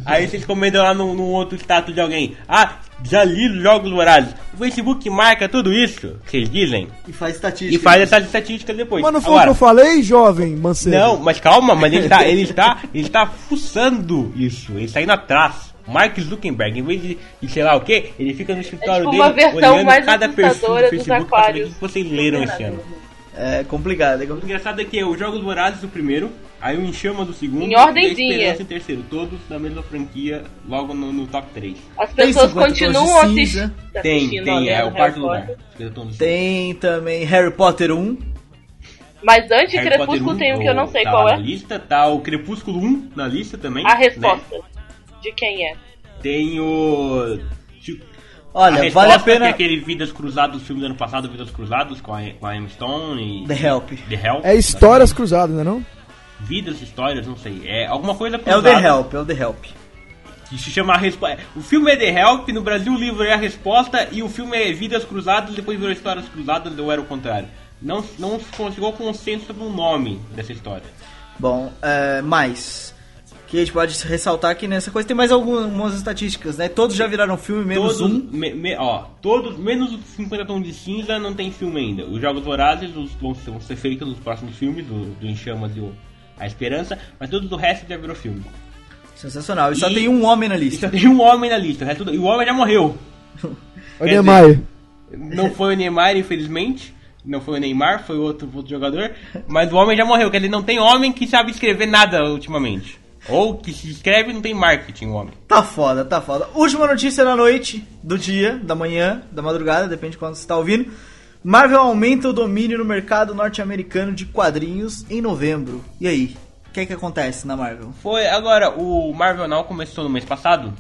Aí vocês comentam lá num, num outro status de alguém. Ah, já li os Jogos Vorazes. O Facebook marca tudo isso, vocês dizem. E faz estatística. E faz essas estatísticas depois. Mas não foi o que eu falei, jovem Mancebo? não, mas calma, mas ele está, ele está, [LAUGHS] ele está fuçando isso, ele está indo atrás. Mark Zuckerberg, em vez de, de sei lá o que, ele fica no escritório tipo dele olhando cada perfil do Facebook pra saber o que vocês leram esse ano. É complicado, é O complicado. engraçado é que os Jogos Vorazes o primeiro, aí o Enchama do segundo Em e a ordenzinha. Esperança em terceiro, todos da mesma franquia, logo no, no top 3. As pessoas 50 continuam tons de assisti- cinza. Tem, assistindo. tem, é o quarto lugar. Do. Tem também Harry Potter 1. Mas antes de Harry Crepúsculo Potter tem um que eu não sei tá qual é. Na lista, tá o Crepúsculo 1 na lista também. A né? De quem é? Tem o. tipo, Olha, a vale a resposta pena. é aquele Vidas Cruzadas, o filme do ano passado, Vidas Cruzadas, com a, com a Emma Stone e. The Help. The Help. É histórias cruzadas, não é não? Vidas, histórias, não sei. É alguma coisa É o cruzada. The Help, é o The Help. Que se chama a resposta. O filme é The Help, no Brasil o livro é a resposta e o filme é Vidas Cruzadas, depois virou Histórias Cruzadas ou era o contrário. Não, não se conseguiu consenso sobre o nome dessa história. Bom, é, mais. Que a gente pode ressaltar que nessa coisa tem mais algumas estatísticas, né? Todos já viraram filme, menos todos, um. me- me- ó, todos, menos os 50 tons de cinza não tem filme ainda. Os Jogos Vorazes os, vão, ser, vão ser feitos nos próximos filmes, do, do Em Chamas e o A Esperança, mas todos o resto já virou filme. Sensacional. E só E- tem um homem na E lista. só tem um homem na lista, o resto, e o homem já morreu. [LAUGHS] O Neymar. Não foi o Neymar, infelizmente. Não foi o Neymar, foi outro, outro jogador. Mas o homem já morreu, quer dizer, não tem homem que sabe escrever nada ultimamente. Ou que se escreve não tem marketing homem. Tá foda, tá foda. Última notícia da noite, do dia, da manhã, da madrugada, depende de quando você tá ouvindo. Marvel aumenta o domínio no mercado norte-americano de quadrinhos em novembro. E aí? O que é que acontece na Marvel? Foi, agora, o Marvel Now começou no mês passado,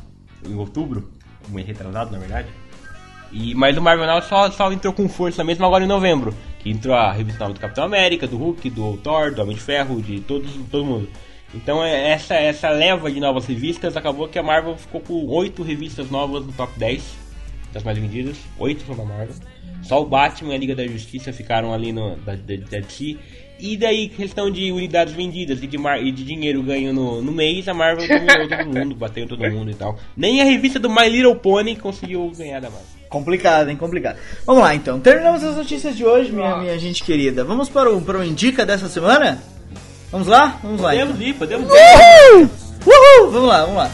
em outubro, um mês retrasado, na verdade. E, mas o Marvel Now só, só entrou com força mesmo agora em novembro. Que entrou a revista nova do Capitão América, do Hulk, do Thor, do Homem de Ferro, de todos, todo mundo. Então é, essa, essa leva de novas revistas acabou que a Marvel ficou com oito revistas novas no top 10 das mais vendidas. Oito são da Marvel. Só o Batman e a Liga da Justiça ficaram ali no, da, da, da DC. E daí, questão de unidades vendidas e de, mar, e de dinheiro ganho no, no mês, a Marvel dominou [LAUGHS] todo mundo, bateu todo mundo e tal. Nem a revista do My Little Pony conseguiu ganhar da Marvel. Complicado, hein? Complicado. Vamos lá então. Terminamos as notícias de hoje, minha, minha gente querida. Vamos para o, para o Indica dessa semana? Vamos lá? Vamos lá. Podemos Então. ir, podemos ir. Uhul! Vamos lá, vamos lá.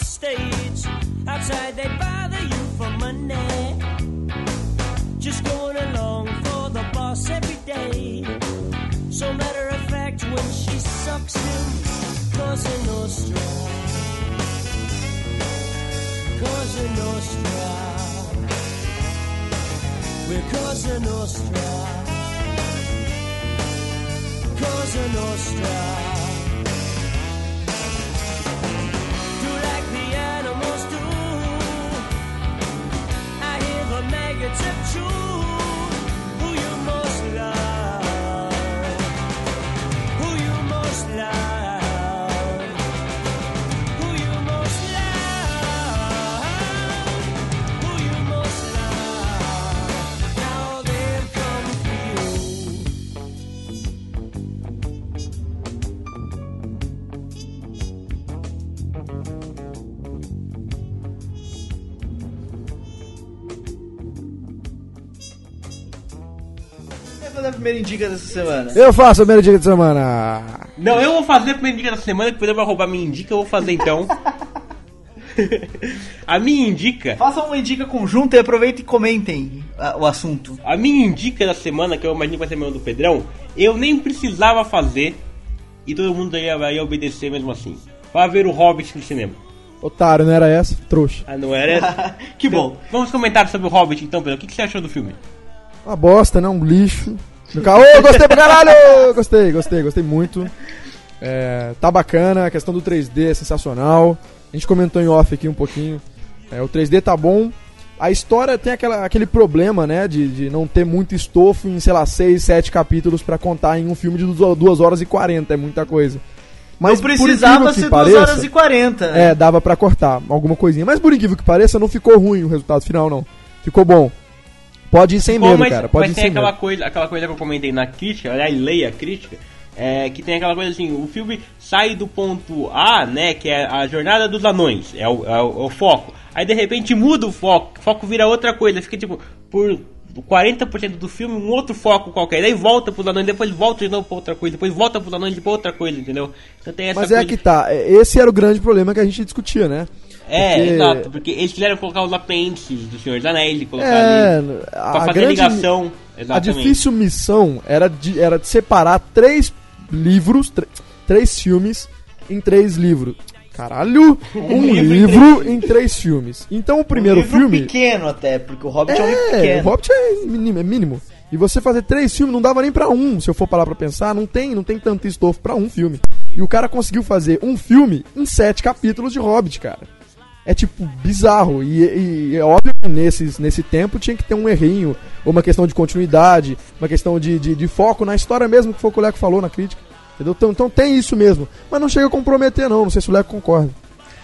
Stage. Outside they bother you for money. Just going along for the boss every day. So matter of fact, when she sucks him, Cosa Nostra. Cosa Nostra. We're Cosa Nostra. Cosa Nostra. Do like the animals do. I hear the maggots have A Indica dessa semana? Eu faço a primeira dica de semana. Não, eu vou fazer a primeira indica da semana, que depois vai roubar minha indica, eu vou fazer então. [LAUGHS] a minha indica, Façam uma Indica conjunta e aproveitem e comentem ah, o assunto. a minha indica da semana, que eu imagino que vai ser a semana do Pedrão, eu nem precisava fazer e todo mundo ia, ia obedecer mesmo assim. Vai ver o Hobbit no cinema. Otário, não era essa? Trouxa. Ah, não era essa? [LAUGHS] que bom. Vamos comentar sobre o Hobbit então, Pedro. O que, que você achou do filme? Uma bosta, né? Um lixo. No carro. Gostei pra caralho! [LAUGHS] Gostei, gostei, gostei muito. É, tá bacana, a questão do 3D é sensacional. A gente comentou em off aqui um pouquinho. É, o 3D tá bom. A história tem aquela, aquele problema, né? De, de não ter muito estofo em, sei lá, 6, 7 capítulos pra contar em um filme de 2 horas e 40. É muita coisa. Mas não precisava ser 2 pareça- horas e 40. né? é, dava pra cortar alguma coisinha. Mas por incrível que pareça, não ficou ruim o resultado final, não. Ficou bom. Pode ir sem Pô, medo, mas, cara. Pode mas ir tem sem aquela medo. coisa, aquela coisa que eu comentei na crítica, aliás, leia a crítica, é, que tem aquela coisa assim, o filme sai do ponto A, né, que é a jornada dos anões, é o, é o- é o foco. Aí de repente muda o foco, o foco vira outra coisa, fica tipo, por 40% do filme, um outro foco qualquer. Daí volta pros anões, depois volta de novo pra outra coisa, depois volta pros anões pra outra coisa, entendeu? Então tem essa Mas coisa. é que tá. é, Esse era o grande problema que a gente discutia, né? É, Porque- exato, porque eles quiseram colocar os apêndices do Senhor dos Anéis e colocar É, ali. Pra a fazer grande, ligação. a Exatamente. difícil missão era de, era de separar três livros, tr- três filmes em três livros. Caralho! [LAUGHS] Um livro em três filmes. Então o primeiro um livro filme. pequeno até, porque o Hobbit é, um livro É, o pequeno. Hobbit é mínimo, é mínimo. E você fazer três filmes não dava nem pra um, se eu for parar pra pensar, não tem, não tem tanto estofo pra um filme. E o cara conseguiu fazer um filme em sete capítulos de Hobbit, cara. É tipo bizarro. E, e é óbvio que nesses, nesse tempo tinha que ter um errinho, ou uma questão de continuidade, uma questão de, de, de foco na história mesmo, que foi o que o Leco falou na crítica. Entendeu? Então, então tem isso mesmo. Mas não chega a comprometer, não. Não sei se o Leco concorda.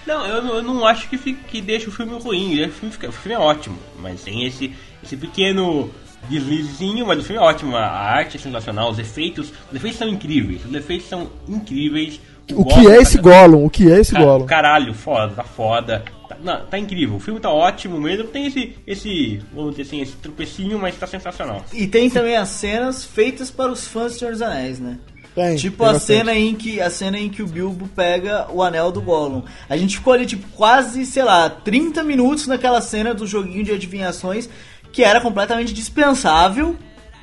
Não, eu, não- eu não acho que, fique, que deixa o filme ruim. O filme, fica- o filme é ótimo, mas tem esse, esse pequeno deslizinho, mas o filme é ótimo. A arte é sensacional, os efeitos, os efeitos são incríveis. Os efeitos são incríveis. O Gollum que é esse Gollum? O que é esse Gollum? Caralho, foda, tá foda. Tá, não, tá incrível. O filme tá ótimo mesmo. Tem esse, esse, vamos dizer assim, esse tropecinho, mas tá sensacional. E tem também as cenas feitas para os fãs do Senhor dos Anéis, né? Tem, tipo tem a bastante. cena em que a cena em que o Bilbo pega o anel do Gollum. A gente ficou ali tipo quase, sei lá, 30 minutos naquela cena do joguinho de adivinhações que era completamente dispensável.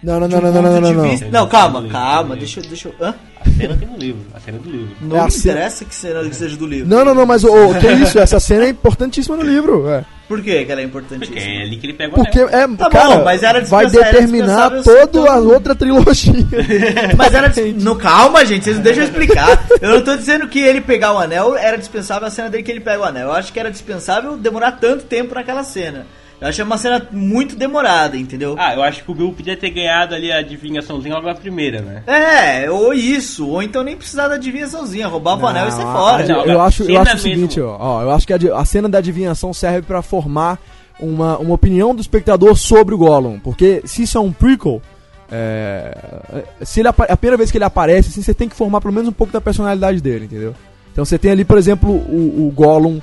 Não, não, de não, um não, não, não, não, de não. Não, calma, calma, deixa, eu- deixa eu. Hã? A cena tem no livro, a cena do livro. Não É me cena- interessa que cena que seja do livro. Não, não, não, mas o que isso? Essa cena é importantíssima no livro. É. Por que que ela é Porque importantíssima? é ali que ele pega o Porque anel. é, Tá cara, bom, mas era vai era determinar toda a outra trilogia. [LAUGHS] Mas era. No, calma, gente, vocês não deixam eu explicar. Eu não tô dizendo que ele pegar o anel era dispensável a cena dele que ele pega o anel. Eu acho que era dispensável demorar tanto tempo naquela cena. Eu achei uma cena muito demorada, entendeu? Ah, eu acho que o Bill podia ter ganhado ali a adivinhaçãozinha logo na primeira, né? É, ou isso, ou então nem precisar da adivinhaçãozinha, roubava o anel e Não, fora. a- Não, eu acho, eu cena acho o seguinte, ó, ó, eu acho que a, a cena da adivinhação serve pra formar uma, uma opinião do espectador sobre o Gollum, porque se isso é um prequel, É, se ele a primeira vez que ele aparece, assim, você tem que formar pelo menos um pouco da personalidade dele, entendeu? Então você tem ali, por exemplo, o, o Gollum,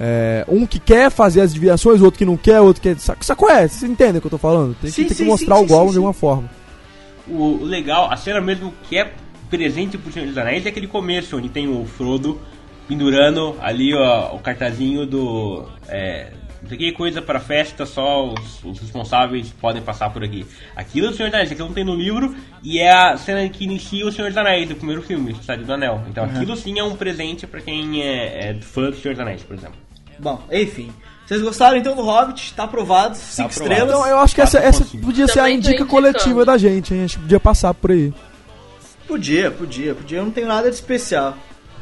é, um que quer fazer as desviações, o outro que não quer, o outro que. Saco, saco é? Vocês entendem o que eu tô falando? Tem, que- Sim, tem que sim, mostrar sim, o sim, de uma forma. O o legal, a cena mesmo que é presente pro Senhor dos Anéis é aquele começo, onde tem o Frodo pendurando ali ó, o cartazinho do. É, não sei que coisa para festa, só os, os responsáveis podem passar por aqui. Aquilo é o Senhor dos Anéis, aquilo não tem no livro, e é a cena que inicia o Senhor dos Anéis, do primeiro filme, Cidade do Anel. Então aquilo sim é um presente para quem é, é fã do Senhor dos Anéis, por exemplo. Bom, enfim. Vocês gostaram então do Hobbit? Tá aprovado. Cinco aprovado. estrelas. Então eu acho que essa, essa podia ser a Também indica coletiva da gente, hein? A gente podia passar por aí. Podia, podia, podia. Eu não tenho nada de especial.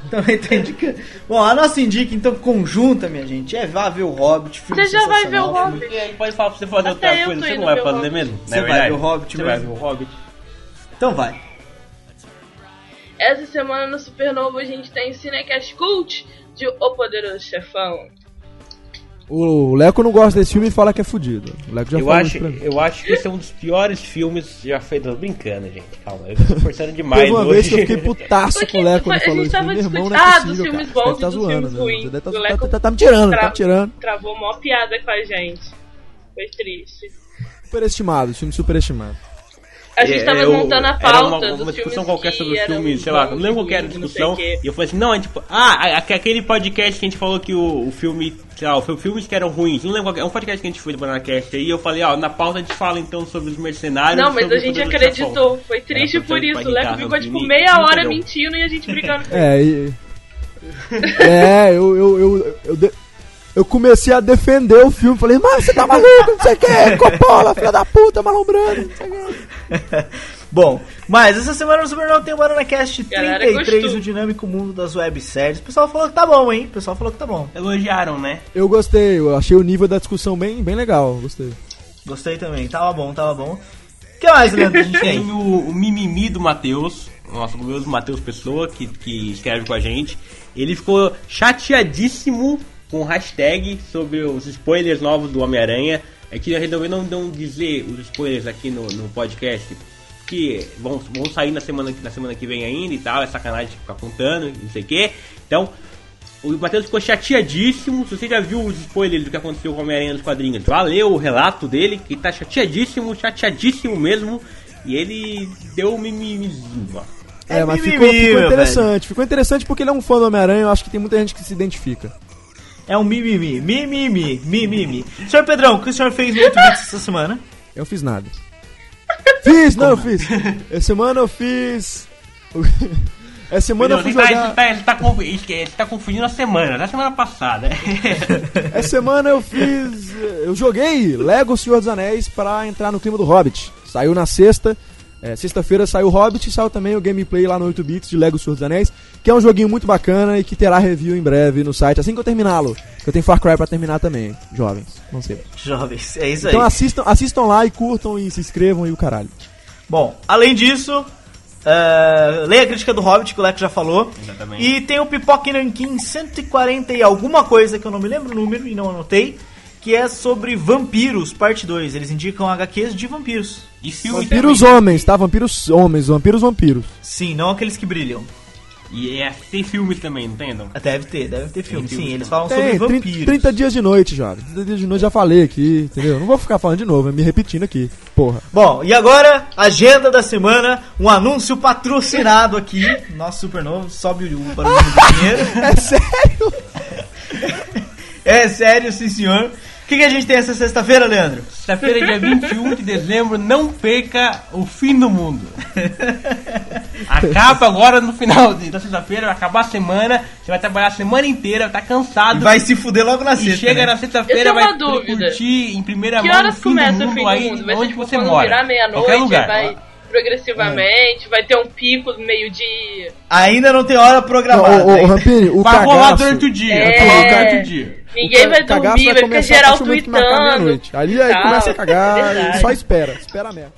Também tá indicando. Bom, a nossa indica então conjunta, minha gente, é vá ver o Hobbit. Filme Você já vai ver o Hobbit? E aí pode falar pra você fazer Até outra coisa, você não vai ver o fazer Hobbit. mesmo? Você é vai ver o Hobbit Você vai mesmo? ver o Hobbit. Então vai. Essa semana no Supernova a gente tem Cinecast Cult de O Poderoso Chefão. O Leco não gosta desse filme e fala que é fudido. O Leco já Eu falou acho, eu acho que esse é um dos piores filmes já feitos. Brincando, gente. Calma, eu tô forçando demais Teve uma hoje. vez que eu fiquei [LAUGHS] putaço Porque com o Leco quando a falou gente isso. tava Meu irmão, não é Ah, possível, dos filmes cara. bons Você deve tá zoando, filmes né? ruins. Você deve tá, tá, Leco tá- tá me tirando, tá me tirando. Travou mó piada com a gente. Foi triste. Superestimado, filme superestimado. A gente tava É, eu- montando a era pauta uma, dos uma discussão qualquer que sobre os filmes, sei lá, não lembro qual era a discussão. E eu falei assim, não, é tipo, ah, aquele podcast que a gente falou que o, o filme, sei lá, foi filmes que eram ruins, não lembro qual é, um podcast que a gente foi do Bananacast aí, eu falei, ó, na pauta a gente fala então sobre os mercenários. Não, mas sobre a gente acreditou. Foi triste Era por isso. O Leco ficou tipo meia hora entendeu? mentindo e a gente brigando. É, e. é, eu, eu, eu, eu, comecei a defender o filme. Falei, mas você tá maluco, não sei o que, [LAUGHS] Coppola, filha da puta, malombrando, não sei o quê. [LAUGHS] Bom, mas essa semana no Supernova tem o BaronaCast Galera 33, gostou. o dinâmico mundo das webséries. O pessoal falou que tá bom, hein? O pessoal falou que tá bom. Elogiaram, né? Eu gostei, eu achei o nível da discussão bem, bem legal, gostei. Gostei também. Tava bom, tava bom. O que mais, Leandro, a gente [LAUGHS] Tem tem? o, o mimimi do Matheus, nosso glorioso Matheus Pessoa, que, que escreve com a gente. Ele ficou chateadíssimo com o hashtag sobre os spoilers novos do Homem-Aranha. É que eu resolvi não, não dizer os spoilers aqui no, no podcast, que vão, vão sair na semana, na semana que vem ainda e tal, é sacanagem ficar contando, não sei o que. Então, o Matheus ficou chateadíssimo. Se você já viu os spoilers do que aconteceu com o Homem-Aranha nos quadrinhos, já leu o relato dele, que tá chateadíssimo, chateadíssimo mesmo. E ele deu um mimimizinho, ó. É, É mas mimimi, ficou, ficou interessante. Ficou interessante porque ele é um fã do Homem-Aranha, eu acho que tem muita gente que se identifica. É um mimimi, mimimi, mimimi. Senhor Pedrão, o que o senhor fez no Twitter essa semana? Eu fiz nada. Fiz, não, eu fiz. Essa semana eu fiz. [LAUGHS] Essa semana eu fui Ele tá, ele jogar. tá, ele tá ele ele tá confundindo a semana, da semana passada. [LAUGHS] Essa semana eu fiz. Eu joguei Lego Senhor dos Anéis pra entrar no clima do Hobbit. Saiu na sexta. É, Sexta-feira saiu o Hobbit e saiu também o gameplay lá no 8 bits de Lego Senhor dos Anéis, que é um joguinho muito bacana e que terá review em breve no site, assim que eu terminá-lo. Que eu tenho Far Cry pra terminar também, jovens. Não sei. Jovens, é isso aí. Então assistam, assistam lá e curtam e se inscrevam e o caralho. Bom, além disso, é, leia a crítica do Hobbit, que o Leco já falou. Exatamente. E tem o Pipoca Nankin 140 e alguma coisa, que eu não me lembro o número e não anotei, que é sobre vampiros, parte 2. Eles indicam HQs de vampiros. E filme Vampiros também. homens, tá? Vampiros homens, vampiros vampiros. Sim, não aqueles que brilham. E é, tem filmes também, não tem, não? Deve ter, deve ter filme. filme Sim, eles falam sobre Tem, 30, vampiros. 30 dias de noite, jovem. 30 dias de noite já falei aqui, entendeu? Não vou ficar falando de novo, é me repetindo aqui. Porra. Bom, e agora, agenda da semana, um anúncio patrocinado aqui. Nosso supernovo, sobe o barulho do [LAUGHS] dinheiro. É sério? É sério, sim senhor. O que, que a gente tem essa sexta-feira, Leandro? Sexta-feira, dia 21 de dezembro, não perca o fim do mundo. [LAUGHS] Acaba agora no final de- da sexta-feira, vai acabar a semana, você vai trabalhar a semana inteira, vai estar cansado. Vai se fuder logo na E sexta. chega né? na sexta-feira, vai dúvida. curtir em primeira Que mão o horas fim começa do o mundo fim do mundo? Vai ser onde tipo você mora. virar Qualquer meia-noite, lugar. vai progressivamente, vai ter um pico no meio-dia. Ainda não tem hora programada. ô, ô? Rampini, o Vai rolar cagaço... durante o dia. É. vai rolar durante o dia. Ninguém o vai dormir, vai ficar começar a geral tweetando. Ali aí começa a cagar [LAUGHS] e só espera. Espera mesmo.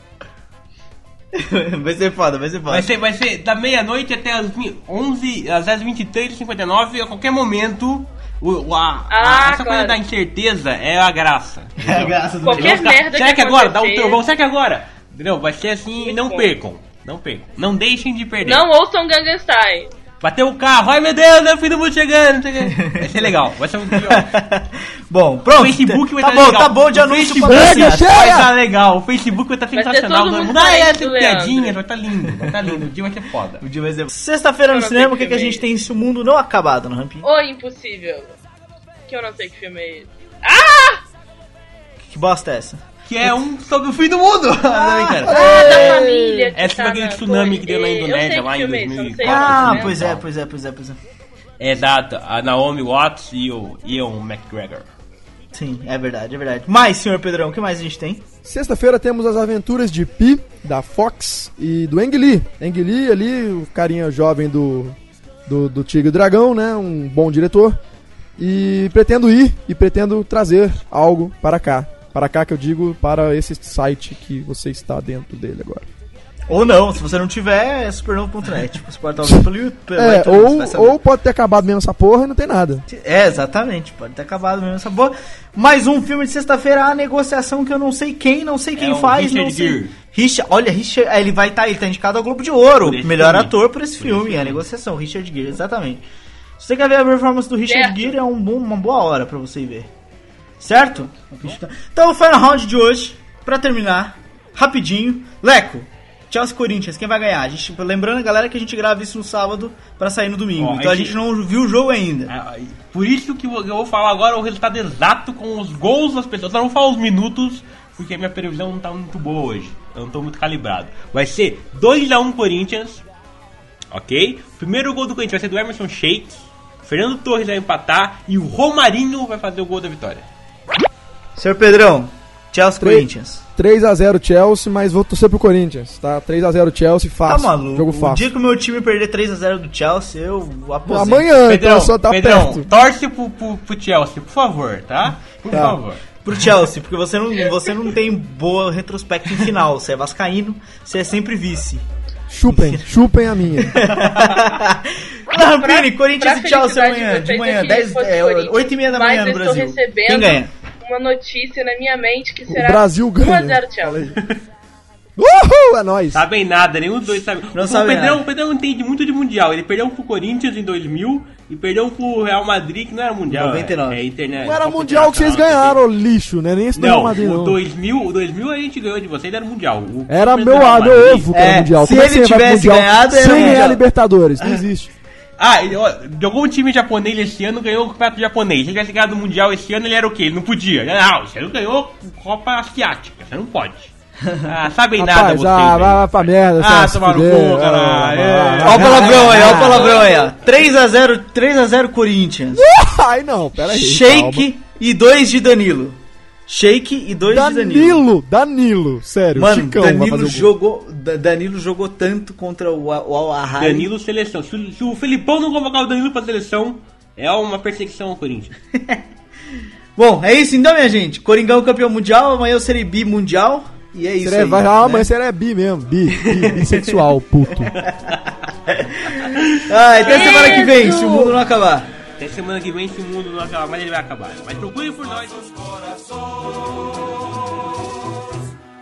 [LAUGHS] vai ser foda, vai ser foda. Vai ser, vai ser da meia-noite até as vi- 11, às 23h59, a qualquer momento. O, o- a, a- Ah, essa coisa claro. da incerteza é a graça. [LAUGHS] É a graça do Qualquer ficar, merda será que que agora? Dá um acontecer. trovão, será que agora? Entendeu? Vai ser assim, Muito não percam. Não percam. Não deixem de perder. Não ouçam Gangnam Style. Bateu o carro, ai meu Deus, meu filho muito chegando. não sei o quê. Vai ser legal, vai ser um dia. [LAUGHS] Bom, pronto. O Facebook vai tá estar bom, legal. tá bom de O anúncio Facebook patrocinado. vai estar legal. O Facebook vai estar Vai ter sensacional. todo Vai mundo essa do Leandro. piadinha, vai estar lindo. Vai estar lindo. O dia vai ser foda. O dia vai ser- Sexta-feira no cinema, o que, que que a filme é gente tem se o mundo não acabado no Rampinho? Ou Impossível. Que eu não sei que filme é esse. Que bosta é essa? Que é um sobre o fim do mundo. [LAUGHS] Não, brincadeira. Ah, da família. Essa foi tá aquele na tsunami que deu na sei Indonésia lá em filme é esse, eu não 2004. sei Ah, né? pois é, pois é, pois é, pois é. É da a Naomi Watts e o Ian McGregor. Sim, é verdade, é verdade. Mas, senhor Pedrão, o que mais a gente tem? Sexta-feira temos as aventuras de Pi, da Fox e do Ang Lee. Ang Lee ali, o carinha jovem do, do, do Tigre e Dragão, né? Um bom diretor. E pretendo ir e pretendo trazer algo para cá. Para cá que eu digo, para esse site que você está dentro dele agora. Ou não, se você não tiver, é supernovo.net. Você pode estar ouvindo pelo YouTube. É, iTunes, ou, ou pode ter acabado mesmo essa porra e não tem nada. É, exatamente, pode ter acabado mesmo essa boa. Mais um filme de sexta-feira, a negociação que eu não sei quem, não sei quem É faz, Richard não sei. Gere. Richard, olha, Richard, é, ele vai estar, ele tá indicado ao Globo de Ouro, melhor filme. ator por esse Por filme, esse é a filme. negociação, Richard Gere, exatamente. Se você quer ver a performance do Richard Certo. Gere, é um bom- uma boa hora pra você ir ver. Certo? Então, o final round de hoje, pra terminar, rapidinho, Leco. Chelsea Corinthians, quem vai ganhar? A gente, lembrando, galera, que a gente grava isso no sábado pra sair no domingo. Ó, então a a gente- gente não viu o jogo ainda. Ah, Por isso que eu vou falar agora o resultado exato com os gols das pessoas. Eu não vou falar os minutos, porque a minha previsão não tá muito boa hoje. Eu não tô muito calibrado. Vai ser 2x1 Corinthians. Ok? O primeiro gol do Corinthians vai ser do Emerson Sheik. Fernando Torres vai empatar e o Romarinho vai fazer o gol da vitória. Senhor Pedrão, Chelsea Três- Corinthians. 3x0 Chelsea, mas vou torcer pro Corinthians, tá? 3x0 Chelsea, Tá fácil. maluco. Jogo O fácil. dia que o meu time perder 3x0 do Chelsea, eu aposento. Amanhã, Pedrão, então só tá Pedrão perto. torce pro, pro, pro Chelsea, por favor, tá? Por Tá. favor. Pro Chelsea, porque você não, você não tem boa retrospecto em final. Você é vascaíno, você é sempre vice. Chupem, [LAUGHS] chupem a minha. [LAUGHS] Rampini, Corinthians pra e Chelsea de amanhã, de manhã, eu queria 10, que fosse é, Corinthians. 8 e meia da manhã no Brasil. recebendo Quem ganha? Uma notícia na minha mente que O será Brasil ganha. 1x0 Chelsea. Uhul, é nóis. Sabem nada, nenhum dos dois sabe. Não o, sabe Pedrão, o Pedrão entende muito de Mundial. Ele perdeu pro Corinthians em 2000 e perdeu pro Real Madrid, que não era Mundial. 99. É, é internet. Não era Copa mundial que vocês ganharam, lixo, né? Nem esse do Não, Real Madrid, o não. 2000, o 2000 a gente ganhou de vocês, era Mundial. O Era meu, meu ovo que era É, mundial. se Como é ele tivesse mundial ganhado, era sem ganhar. Libertadores? Não existe. Ah, ele, ó, jogou um time japonês esse ano, ganhou o campeonato japonês. Se ele tivesse ganhado o Mundial esse ano, ele era o quê? Ele não podia. Não, você não ganhou Copa Asiática, você não pode. [LAUGHS] Ah, sabem nada Rapaz, vocês. ah, vai, vai pra merda. Ah, tomar no cu, caralho. Ah, É. Ó o palavrão aí, ó o palavrão aí, ó. 3x0, 3x0 Corinthians. [LAUGHS] Ai, não, pera aí. Shake e 2 de Danilo. Shake e 2 de Danilo. Danilo, Danilo, sério. Mano, Chicão Danilo jogou, Da- Danilo jogou tanto contra o, o Al Ahly. Danilo seleção. Se, o- se o Felipão não convocar o Danilo pra seleção, é uma perseguição ao Corinthians. [LAUGHS] Bom, é isso então, minha gente. Coringão campeão mundial, amanhã eu serei bi mundial. E é isso Você aí. vai, ah, né? mas você é bi mesmo, bi, bi bissexual, puto. [LAUGHS] Ah, até semana que vem, se o mundo não acabar. Até semana que vem, se o mundo não acabar, mas ele vai acabar. Mas procure por nós.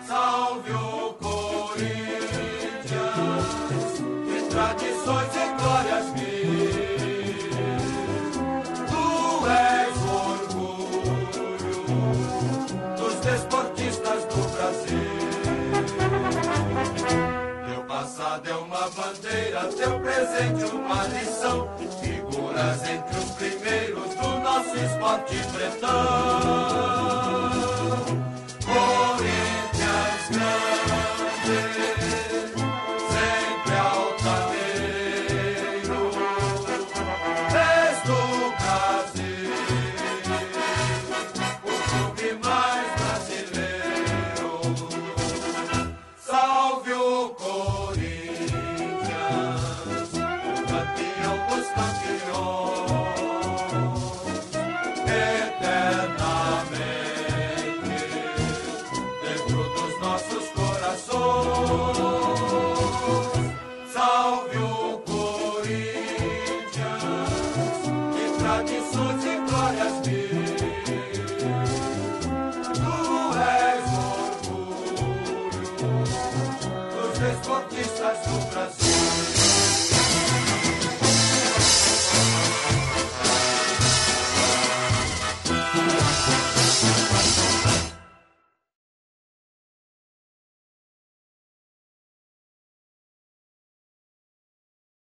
Salve o Corinthians, de tradições e glórias mil. Tu és o orgulho dos desportistas do Brasil. Teu passado é uma bandeira, teu presente uma lição. Entre os primeiros do nosso esporte pretão.